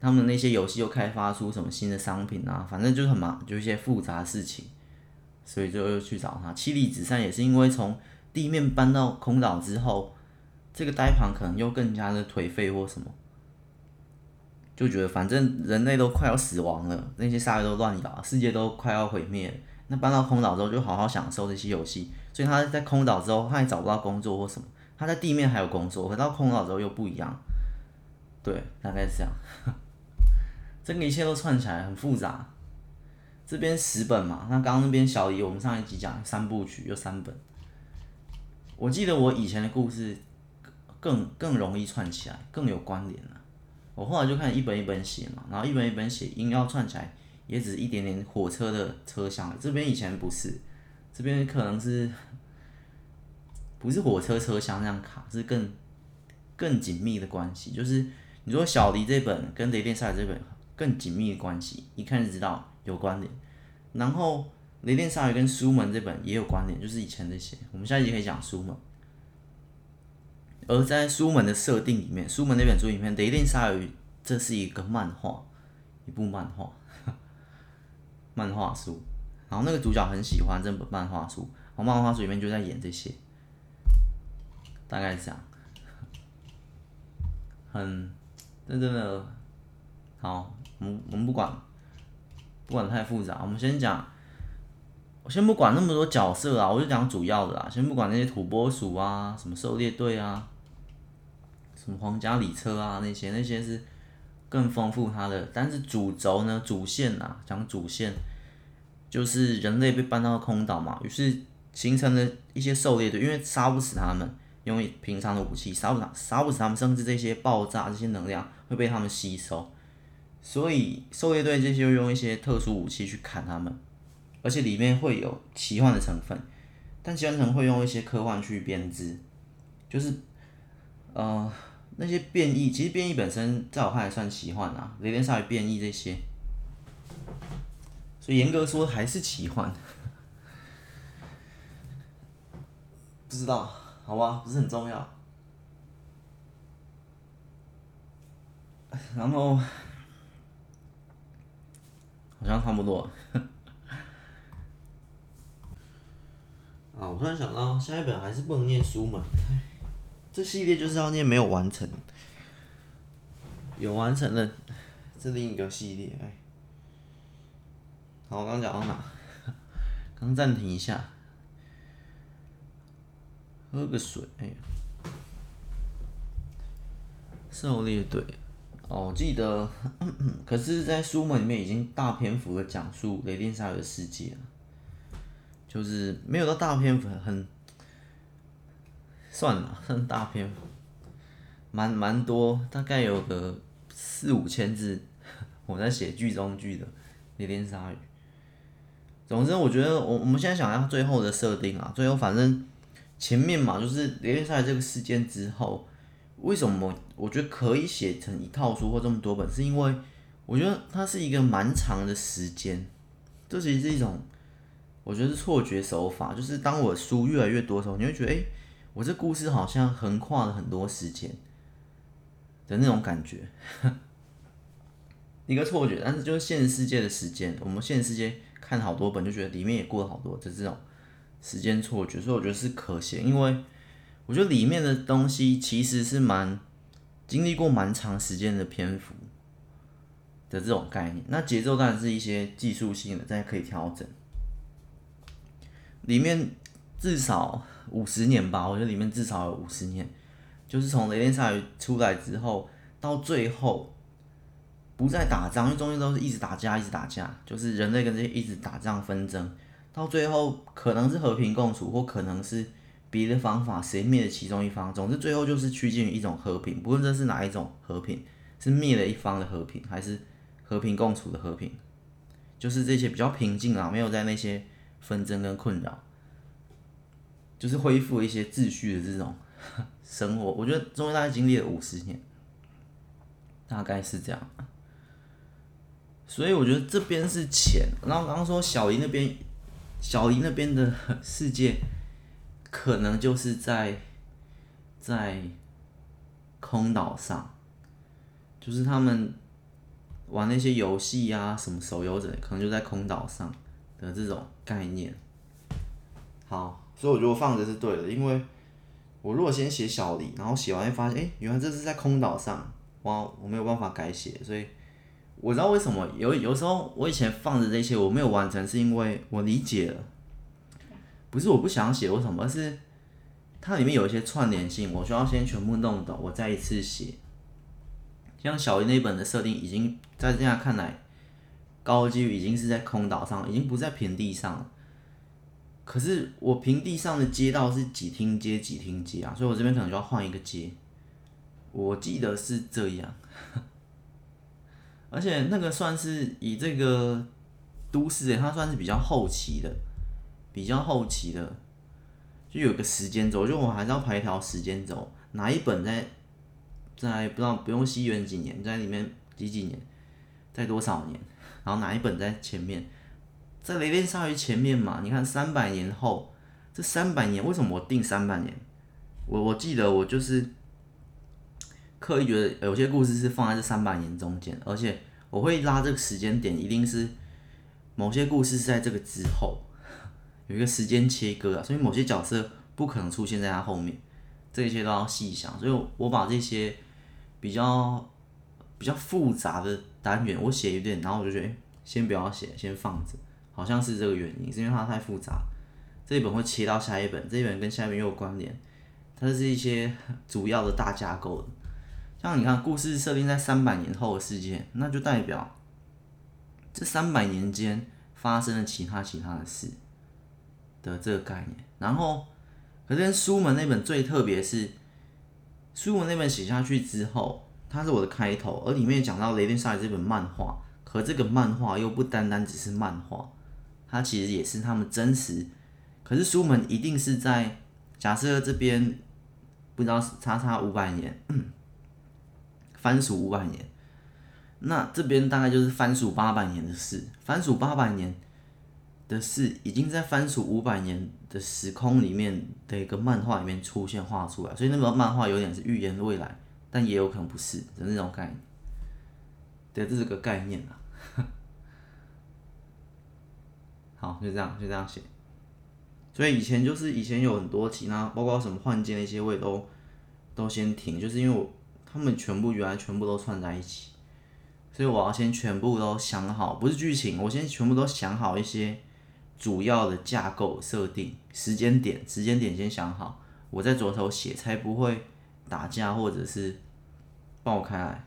他们那些游戏又开发出什么新的商品啊，反正就很忙，就一些复杂事情，所以就又去找他。妻离子散也是因为从地面搬到空岛之后。这个呆庞可能又更加的颓废或什么，就觉得反正人类都快要死亡了，那些鲨鱼都乱咬，世界都快要毁灭。那搬到空岛之后，就好好享受这些游戏。所以他在空岛之后，他也找不到工作或什么。他在地面还有工作，回到空岛之后又不一样。对，大概是这样。这个一切都串起来很复杂。这边十本嘛，那刚刚那边小姨，我们上一集讲三部曲有三本。我记得我以前的故事。更更容易串起来，更有关联了。我后来就看一本一本写嘛，然后一本一本写，硬要串起来，也只是一点点火车的车厢。这边以前不是，这边可能是不是火车车厢那样卡，是更更紧密的关系。就是你说小迪这本跟雷电鲨鱼这本更紧密的关系，一看就知道有关联。然后雷电鲨鱼跟书门这本也有关联，就是以前这些。我们下一集可以讲书门。而在书门的设定里面，书门那本书里面，《雷电鲨鱼》这是一个漫画，一部漫画，漫画书。然后那个主角很喜欢这本漫画书，然后漫画书里面就在演这些，大概是这样。很，这真的，好，我们我们不管，不管太复杂，我们先讲，我先不管那么多角色啊，我就讲主要的啊，先不管那些土拨鼠啊，什么狩猎队啊。什么皇家礼车啊，那些那些是更丰富它的，但是主轴呢，主线啊，讲主线就是人类被搬到空岛嘛，于是形成了一些狩猎队，因为杀不死他们，因为平常的武器杀不杀杀不死他们，甚至这些爆炸这些能量会被他们吸收，所以狩猎队这些用一些特殊武器去砍他们，而且里面会有奇幻的成分，但奇幻成分会用一些科幻去编织，就是呃。那些变异，其实变异本身在我看来算奇幻啊，雷电鲨鱼变异这些，所以严格说还是奇幻。不知道，好吧，不是很重要。然后好像差不多。啊，我突然想到，下一本还是不能念书嘛。这系列就是要念没有完成，有完成的，这另一个系列哎。好，我刚讲到哪？刚暂停一下，喝个水。哎呀，狩猎队，哦，我记得，可是，在书本里面已经大篇幅的讲述雷电鲨鱼的世界了，就是没有到大篇幅，很算了，算大篇幅，蛮蛮多，大概有个四五千字，我在写剧中剧的《雷电鲨鱼》。总之，我觉得我我们现在想要最后的设定啊，最后反正前面嘛，就是雷电鲨鱼这个事件之后，为什么我觉得可以写成一套书或这么多本，是因为我觉得它是一个蛮长的时间，这其实是一种我觉得是错觉手法，就是当我书越来越多的时候，你会觉得，哎，我这故事好像横跨了很多时间的那种感觉，一个错觉，但是就是现实世界的时间，我们现实世界。看好多本就觉得里面也过了好多，就这种时间错觉，所以我觉得是可写，因为我觉得里面的东西其实是蛮经历过蛮长时间的篇幅的这种概念。那节奏当然是一些技术性的，大家可以调整。里面至少五十年吧，我觉得里面至少有五十年，就是从雷电鲨鱼出来之后到最后。不再打仗，因为中间都是一直打架，一直打架，就是人类跟这些一直打仗纷争，到最后可能是和平共处，或可能是别的方法，谁灭了其中一方，总之最后就是趋近于一种和平，不论这是哪一种和平，是灭了一方的和平，还是和平共处的和平，就是这些比较平静啊，没有在那些纷争跟困扰，就是恢复一些秩序的这种生活。我觉得中间大概经历了五十年，大概是这样。所以我觉得这边是浅，然后刚刚说小林那边，小林那边的世界，可能就是在在空岛上，就是他们玩那些游戏啊，什么手游的，可能就在空岛上的这种概念。好，所以我觉得我放着是对的，因为我如果先写小林，然后写完会发现，哎，原来这是在空岛上，哇，我没有办法改写，所以。我知道为什么有有时候我以前放着这些我没有完成，是因为我理解了，不是我不想写为什么，而是它里面有一些串联性，我需要先全部弄懂，我再一次写。像小鱼那本的设定，已经在这样看来，高几率已经是在空岛上，已经不在平地上了。可是我平地上的街道是几厅街几厅街啊，所以我这边可能就要换一个街。我记得是这样。而且那个算是以这个都市诶，它算是比较后期的，比较后期的，就有个时间轴，就我还是要排一条时间轴，哪一本在在不知道不用西元几年，在里面几几年，在多少年，然后哪一本在前面，在雷电鲨鱼前面嘛？你看三百年后，这三百年为什么我定三百年？我我记得我就是。刻意觉得有些故事是放在这三百年中间，而且我会拉这个时间点，一定是某些故事是在这个之后，有一个时间切割啊，所以某些角色不可能出现在他后面，这些都要细想。所以我把这些比较比较复杂的单元我写一遍，然后我就觉得先不要写，先放着，好像是这个原因，是因为它太复杂，这一本会切到下一本，这一本跟下一本又有关联，它是一些主要的大架构的。像你看，故事设定在三百年后的世界，那就代表这三百年间发生了其他其他的事的这个概念。然后，可是书门那本最特别是，书门那本写下去之后，它是我的开头，而里面讲到雷电鲨鱼这本漫画，可这个漫画又不单单只是漫画，它其实也是他们真实。可是书门一定是在假设这边不知道差差五百年。番薯五百年，那这边大概就是番薯八百年的事。番薯八百年的事，已经在番薯五百年的时空里面的一个漫画里面出现画出来，所以那个漫画有点是预言未来，但也有可能不是的那种概念。对，这是个概念啊。好，就这样，就这样写。所以以前就是以前有很多其他，包括什么幻剑那些，我也都都先停，就是因为我。他们全部原来全部都串在一起，所以我要先全部都想好，不是剧情，我先全部都想好一些主要的架构设定、时间点，时间点先想好，我在左手写，才不会打架或者是爆开来。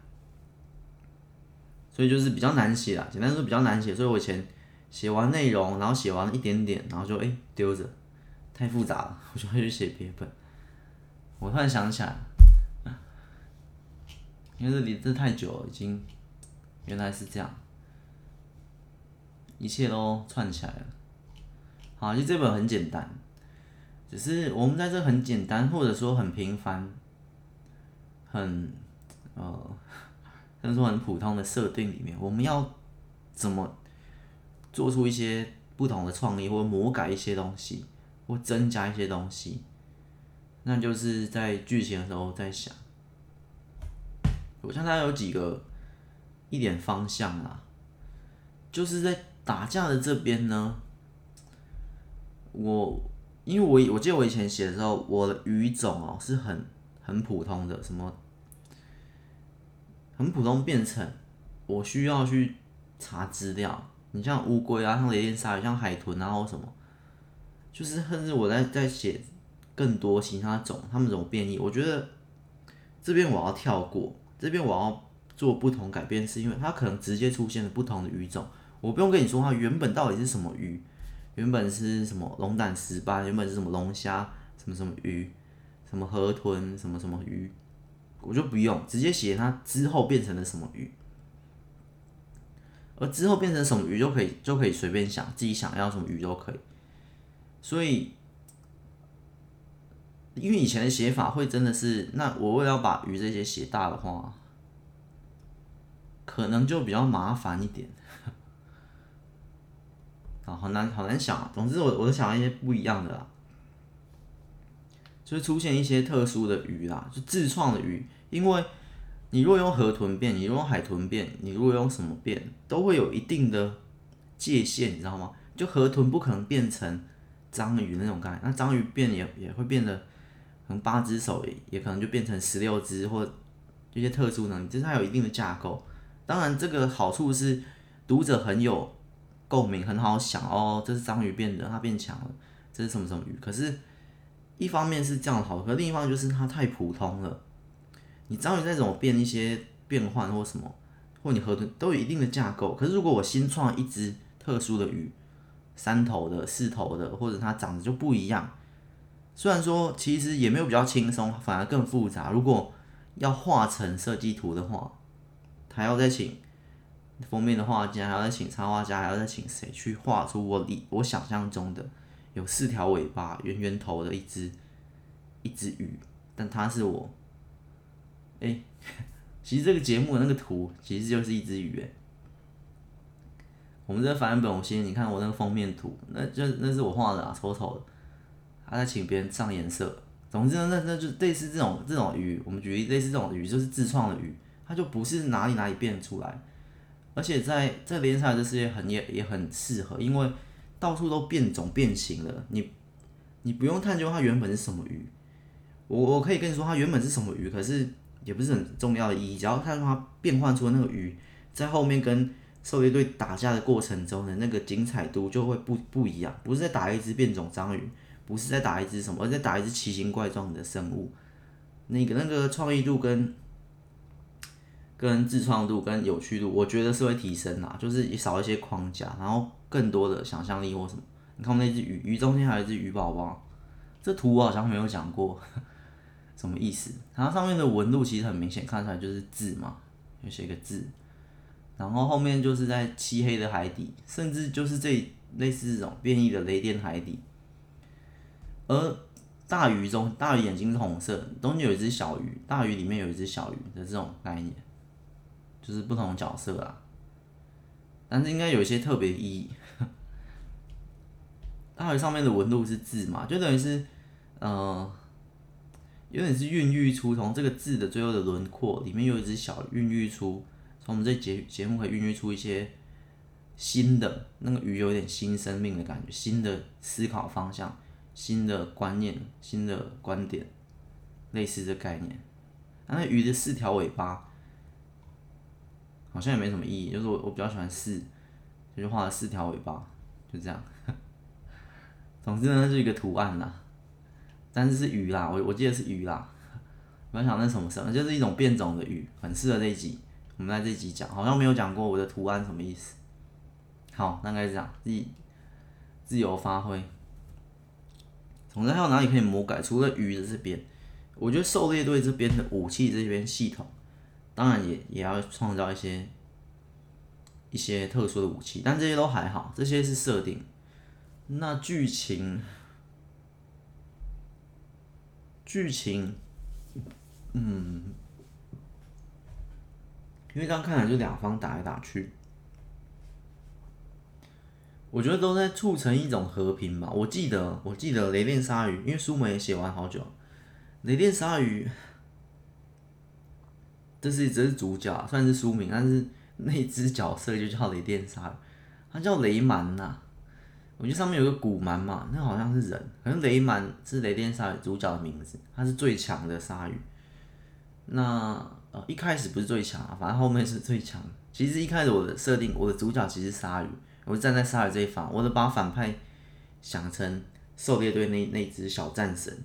所以就是比较难写啦，简单说比较难写，所以我以前写完内容，然后写完一点点，然后就哎丢着，太复杂了，我就会去写别本。我突然想起来，因为这离这太久了，已经原来是这样，一切都串起来了。好，就这本很简单，只是我们在这很简单或者说很平凡、很呃，甚至说很普通的设定里面，我们要怎么做出一些不同的创意，或魔改一些东西，或增加一些东西。那就是在剧情的时候在想，我看它有几个一点方向啦，就是在打架的这边呢，我因为我我记得我以前写的时候，我的语种哦是很很普通的，什么很普通变成我需要去查资料，你像乌龟啊，像雷电鲨鱼，像海豚啊或什么，就是甚至我在在写。更多其他种，他们怎么变异？我觉得这边我要跳过，这边我要做不同改变，是因为它可能直接出现了不同的鱼种。我不用跟你说它原本到底是什么鱼，原本是什么龙胆石斑，原本是什么龙虾，什么什么鱼，什么河豚，什么什么鱼，我就不用直接写它之后变成了什么鱼，而之后变成什么鱼就可以就可以随便想，自己想要什么鱼都可以，所以。因为以前的写法会真的是，那我为了要把鱼这些写大的话，可能就比较麻烦一点，啊，好难好难想啊。总之我我是想一些不一样的啦，就是出现一些特殊的鱼啦，就自创的鱼。因为你如果用河豚变，你如果用海豚变，你如果用什么变，都会有一定的界限，你知道吗？就河豚不可能变成章鱼那种概念，那章鱼变也也会变得。可能八只手也可能就变成十六只，或一些特殊能力，就是它有一定的架构。当然，这个好处是读者很有共鸣，很好想哦，这是章鱼变的，它变强了，这是什么什么鱼？可是，一方面是这样好，可另一方面就是它太普通了。你章鱼再怎么变一些变换或什么，或你河豚都有一定的架构。可是如果我新创一只特殊的鱼，三头的、四头的，或者它长得就不一样。虽然说其实也没有比较轻松，反而更复杂。如果要画成设计图的话，还要再请封面的画家，还要再请插画家，还要再请谁去画出我理我想象中的有四条尾巴、圆圆头的一只一只鱼。但它是我，哎、其实这个节目的那个图其实就是一只鱼哎。我们这个反本我先，你看我那个封面图，那就那是我画的啊，丑丑的。他在请别人上颜色，总之呢，那那就类似这种这种鱼，我们举例类似这种鱼就是自创的鱼，它就不是哪里哪里变出来，而且在在连载的世界很也也很适合，因为到处都变种变形了，你你不用探究它原本是什么鱼，我我可以跟你说它原本是什么鱼，可是也不是很重要的意义，只要看它变换出的那个鱼，在后面跟狩猎队打架的过程中的那个精彩度就会不不一样，不是在打一只变种章鱼。不是在打一只什么，而在打一只奇形怪状的生物。那个那个创意度跟跟自创度跟有趣度，我觉得是会提升啦。就是少一些框架，然后更多的想象力或什么。你看我那只鱼，鱼中间还有一只鱼宝宝。这图我好像没有讲过，什么意思？它上面的纹路其实很明显，看出来就是字嘛，就写个字。然后后面就是在漆黑的海底，甚至就是这类似这种变异的雷电海底。而大鱼中，大鱼眼睛是红色，中间有一只小鱼，大鱼里面有一只小鱼的这种概念，就是不同角色啦。但是应该有一些特别意义。大鱼上面的纹路是字嘛，就等于是，呃，有点是孕育出从这个字的最后的轮廓里面有一只小孕育出，从我们这节节目可以孕育出一些新的那个鱼有点新生命的感觉，新的思考方向。新的观念、新的观点，类似的概念。那鱼的四条尾巴，好像也没什么意义。就是我我比较喜欢四，就是画了四条尾巴，就这样。总之呢，是一个图案啦，但是是鱼啦，我我记得是鱼啦。我在想那什么什么，就是一种变种的鱼，很适合这一集。我们在这一集讲，好像没有讲过我的图案什么意思。好，大概是这样，自己自由发挥。总之还有哪里可以魔改？除了鱼的这边，我觉得狩猎队这边的武器这边系统，当然也也要创造一些一些特殊的武器，但这些都还好，这些是设定。那剧情，剧情，嗯，因为刚看来就两方打来打去。我觉得都在促成一种和平吧。我记得，我记得《雷电鲨鱼》，因为书本也写完好久，《雷电鲨鱼》这是这是主角，算是书名，但是那只角色就叫雷电鲨鱼，他叫雷蛮呐。我觉得上面有个古蛮嘛，那好像是人，可能雷蛮是雷电鲨鱼主角的名字，他是最强的鲨鱼。那呃一开始不是最强啊，反正后面是最强。其实一开始我的设定，我的主角其实鲨鱼。我站在鲨鱼这一方，我都把反派想成狩猎队那那只小战神，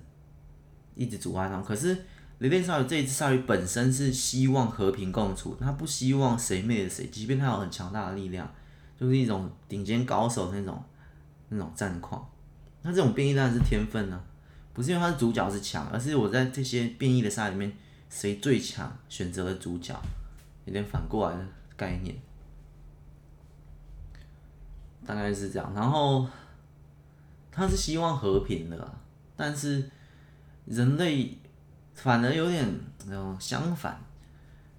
一直阻碍他。可是雷电鲨鱼这一只鲨鱼本身是希望和平共处，他不希望谁灭了谁，即便他有很强大的力量，就是一种顶尖高手那种那种战况。那这种变异当然是天分呢、不是因为他的主角是强，而是我在这些变异的鲨鱼里面谁最强，选择了主角，有点反过来的概念。大概是这样，然后他是希望和平的，但是人类反而有点那种相反，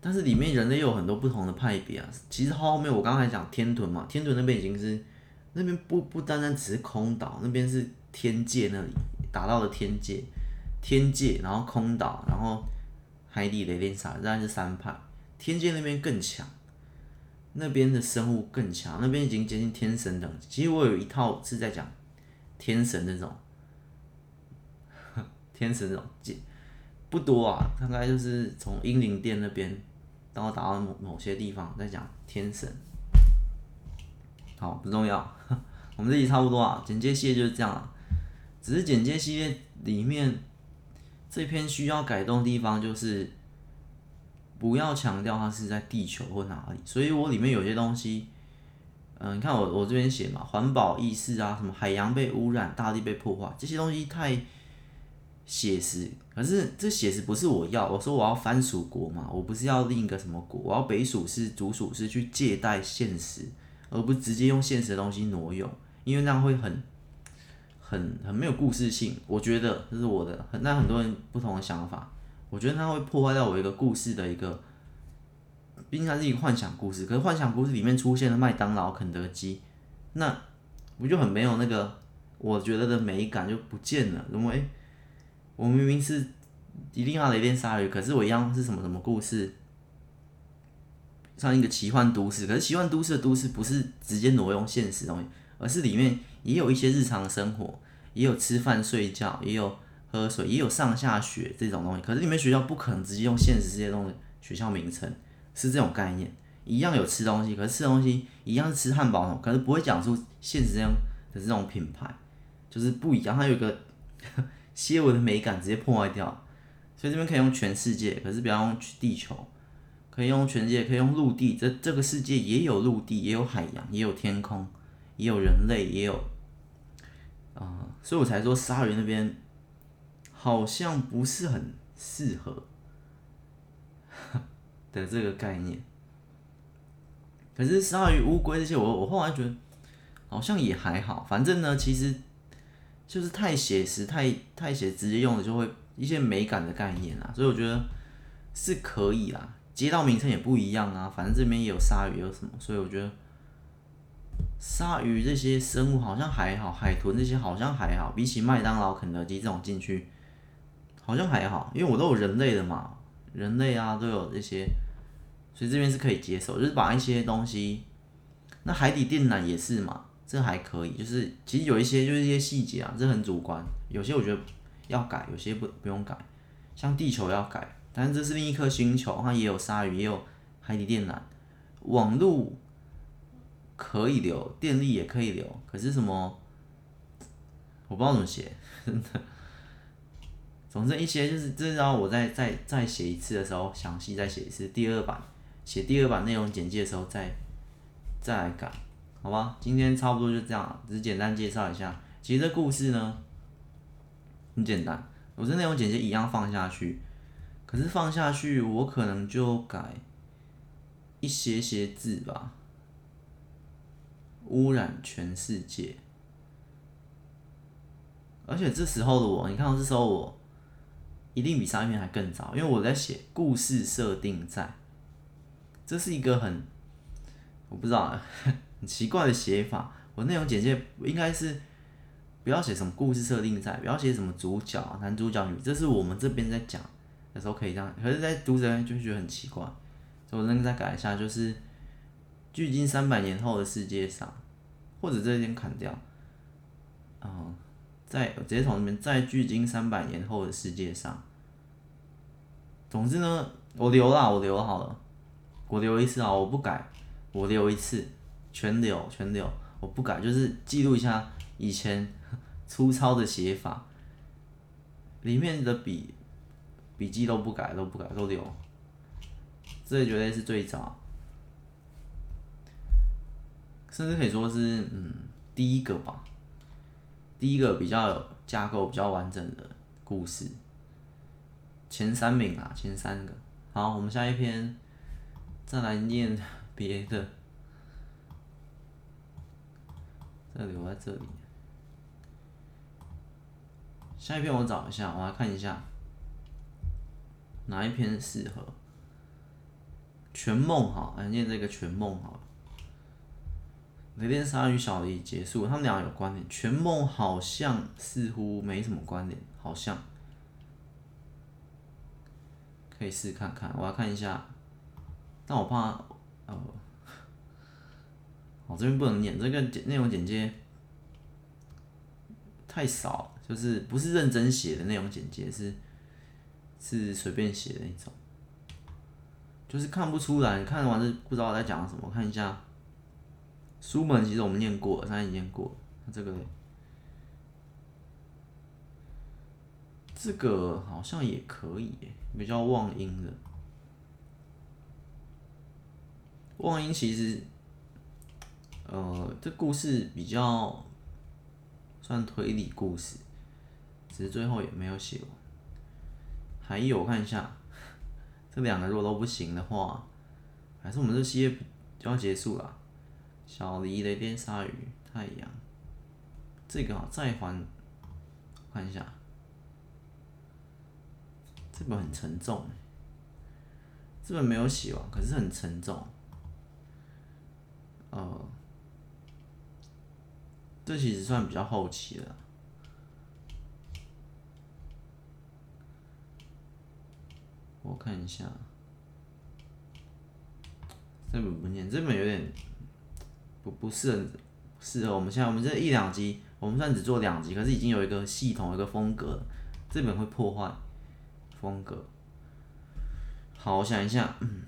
但是里面人类又有很多不同的派别啊。其实后面我刚才讲天屯嘛，天屯那边已经是那边不不单单只是空岛，那边是天界那里打到了天界，天界然后空岛，然后海底雷电鲨，这是三派，天界那边更强。那边的生物更强，那边已经接近天神等级。其实我有一套是在讲天神那种，天神那种不多啊，大概就是从英灵殿那边，然后打到某某些地方，在讲天神。好，不重要，我们这集差不多啊，简介系列就是这样啊。只是简介系列里面这篇需要改动地方就是。不要强调它是在地球或哪里，所以我里面有些东西，嗯，你看我我这边写嘛，环保意识啊，什么海洋被污染、大地被破坏，这些东西太写实。可是这写实不是我要，我说我要藩属国嘛，我不是要另一个什么国，我要北属是主属是去借代现实，而不直接用现实的东西挪用，因为那样会很很很没有故事性。我觉得这是我的，那很多人不同的想法。我觉得它会破坏掉我一个故事的一个，毕竟它是一个幻想故事。可是幻想故事里面出现了麦当劳、肯德基，那不就很没有那个我觉得的美感就不见了？因为我明明是一定要雷电鲨鱼，可是我一样是什么什么故事，像一个奇幻都市。可是奇幻都市的都市不是直接挪用现实东西，而是里面也有一些日常生活，也有吃饭睡觉，也有。喝水也有上下学这种东西，可是你们学校不可能直接用现实世界中的学校名称，是这种概念。一样有吃东西，可是吃东西一样是吃汉堡，可是不会讲出现实这样的这种品牌，就是不一样。它有一个些微的美感直接破坏掉，所以这边可以用全世界，可是不要用地球，可以用全世界，可以用陆地。这这个世界也有陆地，也有海洋，也有天空，也有人类，也有啊、所以我才说鲨鱼那边。好像不是很适合 的这个概念，可是鲨鱼、乌龟这些，我我后来觉得好像也还好。反正呢，其实就是太写实、太太写，直接用的就会一些美感的概念啊，所以我觉得是可以啦。街道名称也不一样啊，反正这边也有鲨鱼，有什么，所以我觉得鲨鱼这些生物好像还好，海豚这些好像还好，比起麦当劳、肯德基这种进去。好像还好，因为我都有人类的嘛，人类啊都有这些，所以这边是可以接受，就是把一些东西，那海底电缆也是嘛，这还可以，就是其实有一些就是一些细节啊，这很主观，有些我觉得要改，有些不不用改，像地球要改，但是这是另一颗星球，它也有鲨鱼，也有海底电缆，网路可以留，电力也可以留，可是什么，我不知道怎么写，真的。总之一些就是，这让我再再再写一次的时候，详细再写一次第二版，写第二版内容简介的时候再再来改。好吧，今天差不多就这样，只是简单介绍一下。其实这故事呢很简单，我这内容简介一样放下去，可是放下去我可能就改一些些字吧。污染全世界，而且这时候的我，你看到这时候我一定比上一篇还更早，因为我在写故事设定在，这是一个很我不知道 很奇怪的写法。我内容简介应该是不要写什么故事设定在，不要写什么主角男主角女，这是我们这边在讲的时候可以这样，可是，在读者就觉得很奇怪，所以我那个再改一下，就是。距今三百年后的世界上，或者这边砍掉，嗯，在直接从那边，在距今三百年后的世界上，总之呢，我留了，我留好了，我留一次啊，我不改，我留一次，全留全留，我不改，就是记录一下以前 粗糙的写法，里面的笔笔记都不改，都不改，都留，这绝对是最早。甚至可以说是，嗯，第一个吧，第一个比较有架构、比较完整的故事，前三名啊，前三个。好，我们下一篇再来念别的，再留在这里。下一篇我找一下，我来看一下哪一篇适合。全梦哈，来念这个全梦好了。雷电鲨与小黎结束，他们俩有关联。全梦好像似乎没什么关联，好像可以试看看。我要看一下，但我怕，呃，我这边不能念这个内容简介太少，就是不是认真写的内容简介，是是随便写的那种，就是看不出来，看完是不知道在讲什么。看一下。书门其实我们念过，他已经念过。这个，这个好像也可以，比较忘音的。忘音其实，呃，这故事比较算推理故事，只是最后也没有写完。还有我看一下，这两个如果都不行的话，还是我们这系列就要结束了。小黎、雷电、鲨鱼、太阳，这个好再还，看一下，这本很沉重，这本没有写完，可是很沉重。呃，这其实算比较后期了。我看一下，这本不念，这本有点。不不是很适合我们现在，我们这一两集，我们虽然只做两集，可是已经有一个系统，一个风格，这本会破坏风格。好，我想一下，嗯，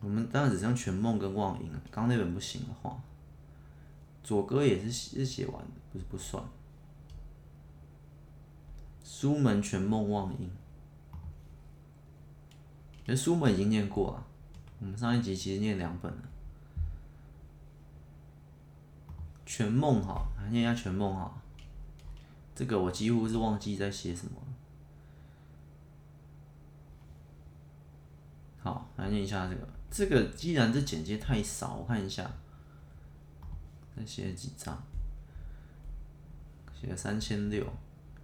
我们当然只剩全梦跟望音了。刚那本不行的话，左哥也是是写完的，不是不算。书门全梦望音，其实书门已经念过了，我们上一集其实念两本了。全梦哈，来念一下全梦哈。这个我几乎是忘记在写什么。好，来念一下这个。这个既然这简介太少，我看一下，再写几张，写了三千六，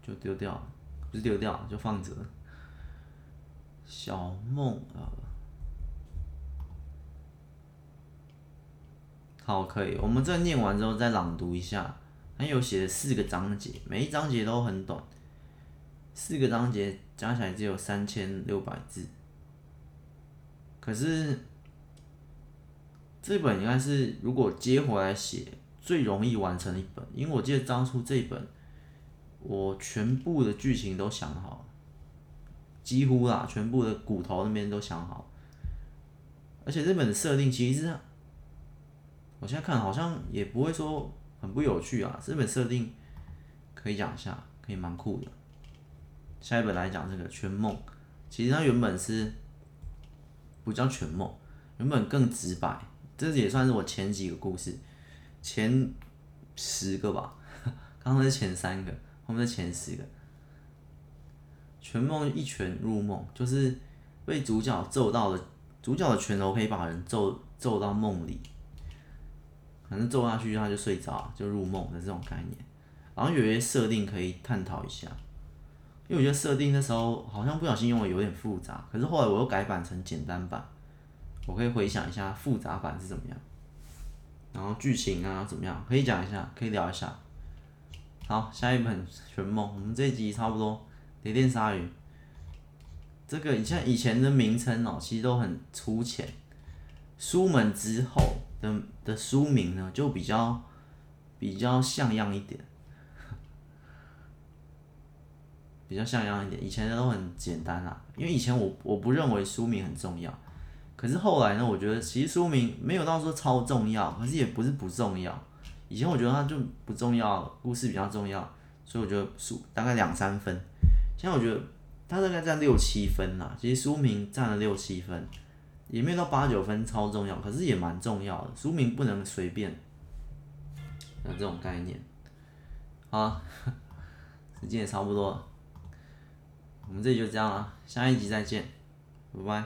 就丢掉了，不是丢掉，就放着。小梦啊。好，可以。我们这念完之后再朗读一下。它有写了四个章节，每一章节都很短，四个章节加起来只有三千六百字。可是这本应该是如果接回来写最容易完成的一本，因为我记得当初这本我全部的剧情都想好了，几乎啦，全部的骨头那边都想好，而且这本的设定其实是。我现在看好像也不会说很不有趣啊，这本设定可以讲一下，可以蛮酷的。下一本来讲这个全梦，其实它原本是不叫全梦，原本更直白，这也算是我前几个故事。前十个吧，刚刚是前三个，后面是前十个。全梦一拳入梦，就是被主角揍到了，主角的拳头可以把人揍揍到梦里，反正揍下去他就睡着，就入梦的这种概念。然后有些设定可以探讨一下，因为我觉得设定那时候好像不小心用的有点复杂，可是后来我又改版成简单版，我可以回想一下复杂版是怎么样。然后剧情啊怎么样，可以讲一下，可以聊一下。好，下一本寻梦，我们这一集差不多。雷电鲨鱼，这个你像以前的名称哦，其实都很粗浅。书门之后的的书名呢，就比较比较像样一点，比较像样一点。以前的都很简单啊，因为以前我我不认为书名很重要，可是后来呢，我觉得其实书名没有到说超重要，可是也不是不重要。以前我觉得它就不重要，故事比较重要，所以我觉得书大概两三分。现在我觉得他大概占六七分啦，其实书名占了六七分，也没有到八九分超重要，可是也蛮重要的。书名不能随便，有这种概念。好，时间也差不多了，我们这里就这样了，下一集再见，拜拜。